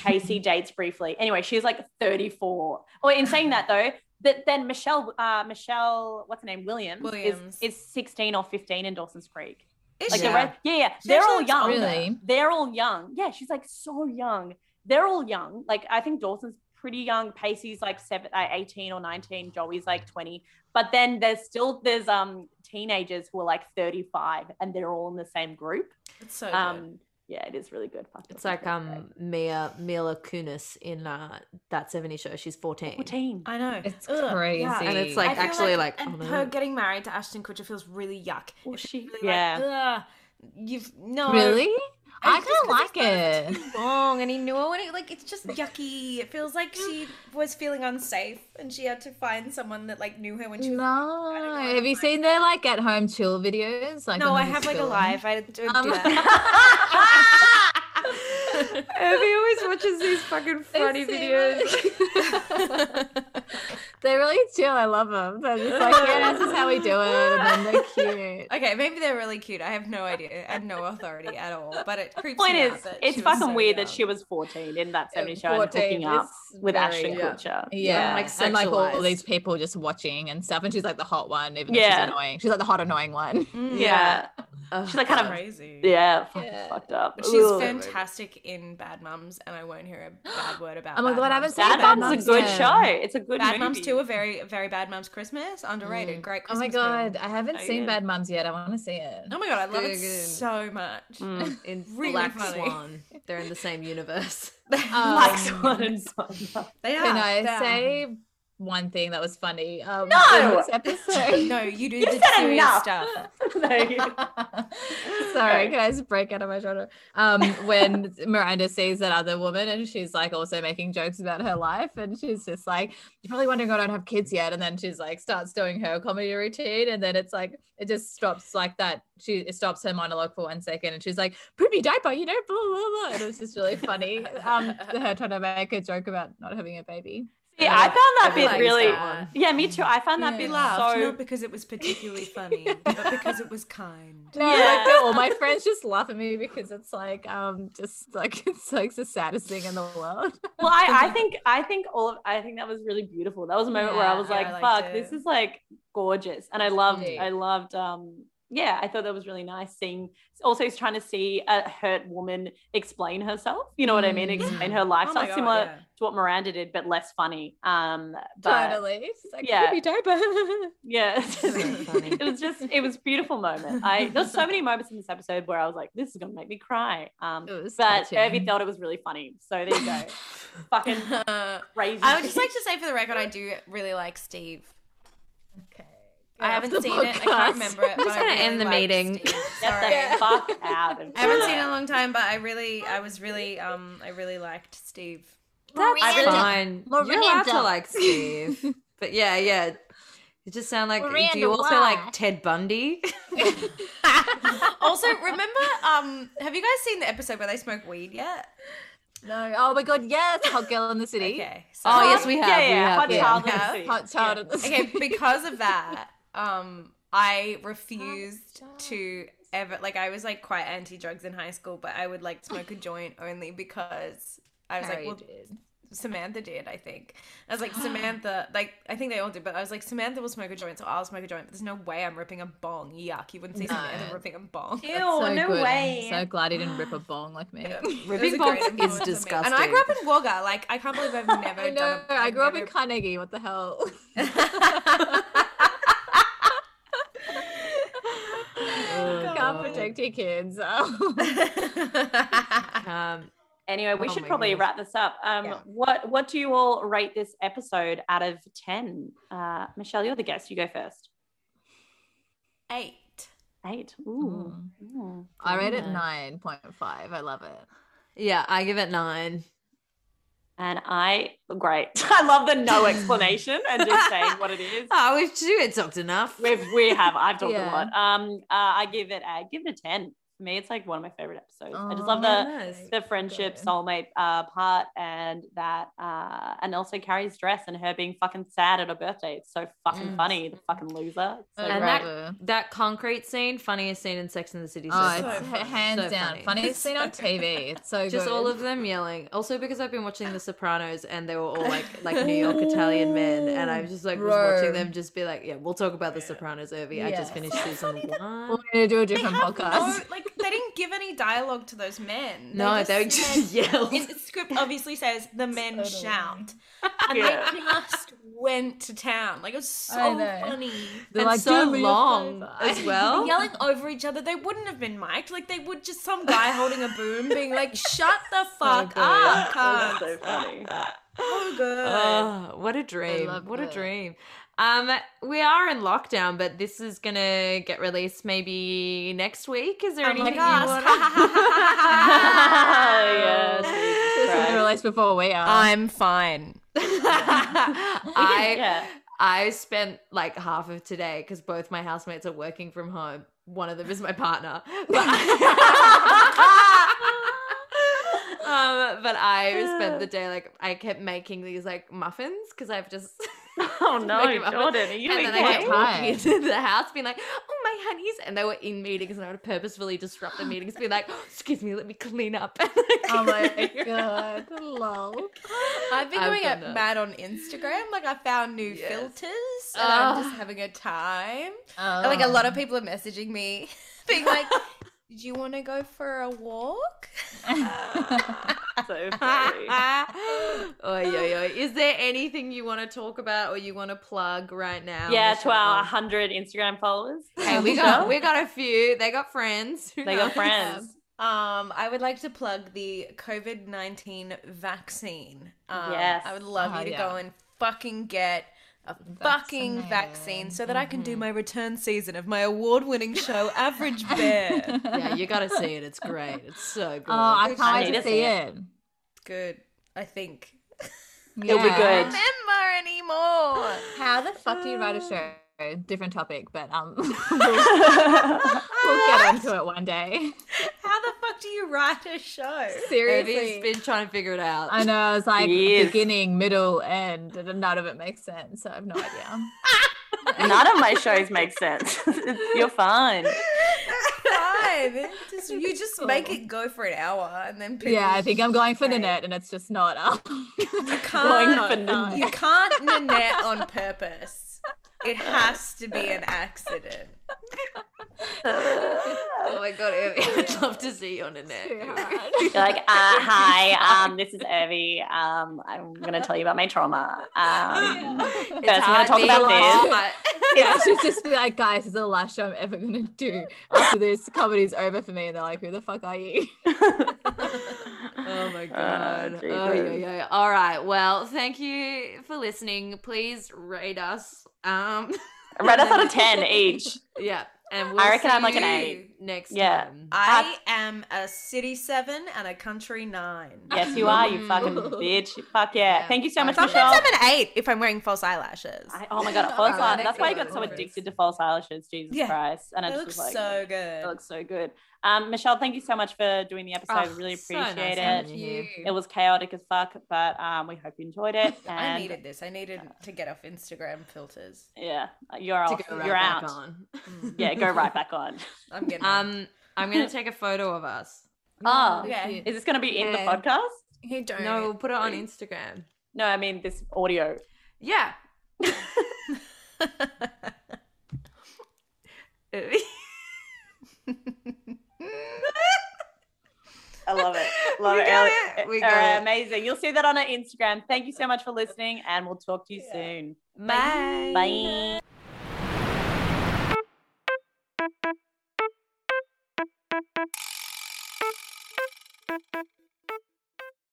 Casey dates briefly. Anyway, she's like 34. Oh, in saying that though, that then Michelle, uh, Michelle, what's her name, Williams, Williams. Is, is 16 or 15 in Dawson's Creek. Is Like she? the rest, yeah, yeah, She they're all young. Really? They're all young. Yeah, she's like so young. They're all young. Like I think Dawson's pretty young. Pacey's like seven, uh, 18 or 19. Joey's like 20. But then there's still there's um teenagers who are like 35 and they're all in the same group. It's so good. Um, yeah, it is really good. Fuck, It's like Creek's great. um Mia Mila Kunis in uh that 70 show. She's 14. 14. I know. It's Ugh, crazy. yeah. And it's like actually like, and oh, no. her getting married to Ashton Kutcher feels really yuck. Well, It she- really yeah. Like, you've no. Really? I It's kind of like it. too Long and he knew it, and it, like it's just yucky. It feels like she was feeling unsafe, and she had to find someone that like knew her when she was. No. know, Have you like- seen their like at home chill videos? Like no, I they're have like a chilling? live. I don't do Um, that. Abby always watches these fucking funny see videos. They're really chill. I love them. They're just like, yeah, this is how we do it, and then they're cute. Okay, maybe they're really cute. I have no idea. I have no authority at all. But it creeps Point me is, out that it's fucking so weird that she was 14 in that 70 show and hooking up with very- Ashton yeah. Kutcher. Yeah, like, and like all these people just watching and stuff, and she's like the hot one, even though Yeah. she's annoying. She's like the hot annoying one. Mm, Yeah. Ugh. She's like kind of, crazy. yeah, fucking Yeah. fucked up. But she's Ugh. fantastic in Bad Mums, and I won't hear a bad word about. Her. Oh my Bad God, I haven't Mums. seen Bad Bad Mums Mums is a good show. It's a good Bad movie. Mums too, a very very Bad mom's Christmas underrated. Great Oh my Christmas. film. god, I haven't So seen good. Bad Moms yet. I want to see it. Oh my god, I love Good, it good. so much. Mm. in Really Black funny. Swan. They're in the same universe. Black Um, Swan and Swan. They are. Can I they are. say one thing that was funny? Um, No! in this episode. No, you do You the said serious enough. stuff. Sorry, Okay. can I just break out of my genre? Um, when Miranda sees that other woman and she's like also making jokes about her life, and she's just like, "You're probably wondering why I don't have kids yet," and then she's like starts doing her comedy routine, and then it's like it just stops like that. She it stops her monologue for one second, and she's like, "Poopy diaper," you know, blah blah blah, and it was just really funny. Um, her trying to make a joke about not having a baby. See, I found that bit liked really. that. Yeah, me too. I found that Yeah. bit We laughed so. not because it was particularly funny, but because it was kind. No, Yeah. like all my friends just laugh at me because it's like um just like it's like the saddest thing in the world. Well, I, I think I think all of I think that was really beautiful. That was a moment where I was like, I "Fuck, it. this is like gorgeous," and I loved Yeah. I loved um yeah, I thought that was really nice seeing. Also, he's trying to see a hurt woman explain herself. You know what I mean? Mm. Explain Yeah. her life. Oh similar yeah. to what Miranda did, but less funny. Um, but totally. Like, yeah. "Poopy diaper. yeah, funny. it was just it was a beautiful moment. I there's so many moments in this episode where I was like, "This is gonna make me cry." Um, but. Urvi thought it was really funny. So there you go. Fucking crazy. I would just like to say for the record, I do really like Steve. Okay. I haven't The seen it. I can't remember it. I'm just gonna really end the meeting. Get Sorry. the fuck out I haven't seen it in a long time, but I really, I was really, um, I really liked Steve. That's Miranda. fine. You're allowed to like Steve. but yeah, yeah. You just sound like. do you also why? like Ted Bundy? also, remember, um, have you guys seen the episode where they smoke weed yet? No. Oh my god, yes, hot girl in the city. Okay. So, Oh, yes, we have, Yeah, we yeah. have, Hot yeah. child We in the city. Hot child in the city. Okay, because of that, um, I refused to ever like I was like quite anti drugs in high school, but I would like smoke a joint only because I was Harry like, well, did. Samantha did, I think. I was like, Samantha, like, I think they all did, but I was like, Samantha will smoke a joint, so I'll smoke a joint. But there's no way I'm ripping a bong. Yuck. You wouldn't see No. Samantha ripping a bong. Ew, so no good. I'm way. so glad he didn't rip a bong like me. It was a Ripping great bongs is influence on me. disgusting. And I grew up in Wagga. Like, I can't believe I've never I done know. a I grew up in Carnegie. What the hell? Can't protect your kids. Um, Anyway, we Oh should probably goodness. wrap this up. Um, Yeah. What what do you all rate this episode out of ten? Uh, Michelle, you're the guest. You go first. Eight. Eight. Ooh. Mm. Ooh. I rate it nine point five. I love it. Yeah, I give it nine. And I great. I love the no explanation and just saying what it is. Oh, we've had talked enough. We've we have. I've talked Yeah. a lot. Um, uh, I give it. I give it a ten. For me, it's like one of my favorite episodes. I just Oh, love the nice. the friendship Good. soulmate uh, part and that uh, and also Carrie's dress and her being fucking sad at her birthday. It's so fucking Mm. funny. The fucking loser. So And great. that- it. That concrete scene, funniest scene in Sex and the City. so Oh, far. it's So funny. hands So down funny. funniest scene on TV. It's so just good. all of them yelling. Also because I've been watching The Sopranos and they were all like like New York Italian men, and I was just like was watching them just be like, yeah, we'll talk about The Sopranos, Urvi. I just finished season one We're gonna do a different podcast. no, like they didn't give any dialogue to those men. No, they would said- just yell. In the script obviously says the men Totally. shout, and Yeah. they just went to town. Like it was so funny. They're and like, so "Do me a long as well. Yelling over each other. They wouldn't have been mic'd. Like they would just some guy holding a boom, being like, "Shut the oh, fuck oh, good. up, That's cunt." so funny. So good. Oh, what a dream. love What a dream. Um, we are in lockdown, but this is gonna get released maybe next week. Is there Oh anything gosh. yes, This Christ. released before we are. I'm fine. I yeah. I spent like half of today because both my housemates are working from home. One of them is my partner. Um, but I spent the day like I kept making these like muffins because I've just Oh no, Make 'em up. Jordan, are you and then I kept walking into the house being like, "Oh my honeys," and they were in meetings, and I would purposefully disrupt the meetings, be like, oh, "Excuse me, let me clean up." oh my god, lol. I've been I've going done at mad on Instagram. Like I found new Yes. filters, and I'm Ah. just having a time. Oh. Like a lot of people are messaging me, being like, "Did you want to go for a walk?" so funny. Oy, oy, oy. Is there anything you want to talk about or you want to plug right now? Yeah, to our 100 Instagram followers. Hey, we got we got a few. They got friends. Who They knows? got friends. Um, I would like to plug the COVID nineteen vaccine. Um, Yes. I would love Oh, you to yeah. go and fucking get fucking Vaccinated. vaccine so that I can do my return season of my award-winning show, Average Bear. Yeah, you got to see it. It's great. It's so good. Oh, I I can't wait to to see see it. it. Good, I think. It'll be I good. don't remember anymore. How the fuck do you write a show? Different topic, but um, we'll, we'll get onto it one day. How the fuck do you write a show? Urvi's Seriously, been trying to figure it out. I know it's like Yes. beginning, middle, end, and none of it makes sense. So I have no idea. None of my shows make sense. You're fine. Fine. Just, you just make it go for an hour and then yeah, I think I'm going for the net, and it's just not up. You can't, for you can't Nanette on purpose. It has to be an accident. Oh my god, Urvi, I'd love to see you on a net. You're like, uh, hi, um, this is Urvi. Um, I'm gonna tell you about my trauma. Um, It's First, we're gonna talk being about alive. yeah, she'd just be like, guys, this is the last show I'm ever gonna do. After this comedy's over for me, and they're like, who the fuck are you? Oh my Uh, god. Jesus. oh, yeah, yeah. All right. Well, thank you for listening. Please rate us. Um Rate us out of ten each. yeah. And we'll I reckon I'm like an eight. Next Yeah. time. I am a city seven and a country nine. Yes, you are. You fucking bitch. Fuck yeah. Yeah. Thank you so much, Sometimes Michelle. I'm an eight if I'm wearing false eyelashes. I, oh my god, false Oh, eye- That's why I got so addicted to false eyelashes. Jesus Yeah. Christ. And I It just looks was like, so good. It good. looks so good. Um, Michelle, thank you so much for doing the episode. Oh, really so nice appreciate having it. you. It was chaotic as fuck, but um, we hope you enjoyed it. I needed this. I needed to get off Instagram filters. yeah, you're off. right you're out. on. Yeah, go right back on. I'm getting um, I'm gonna take a photo of us. Oh, okay. is this going to be in the podcast? Hey, don't. No, we'll put it on Instagram. No, I mean this audio. Yeah. I love it. Love We it. got it. We All got right, it. amazing. You'll see that on our Instagram. Thank you so much for listening, and we'll talk to you soon. Bye. Bye. Thank you.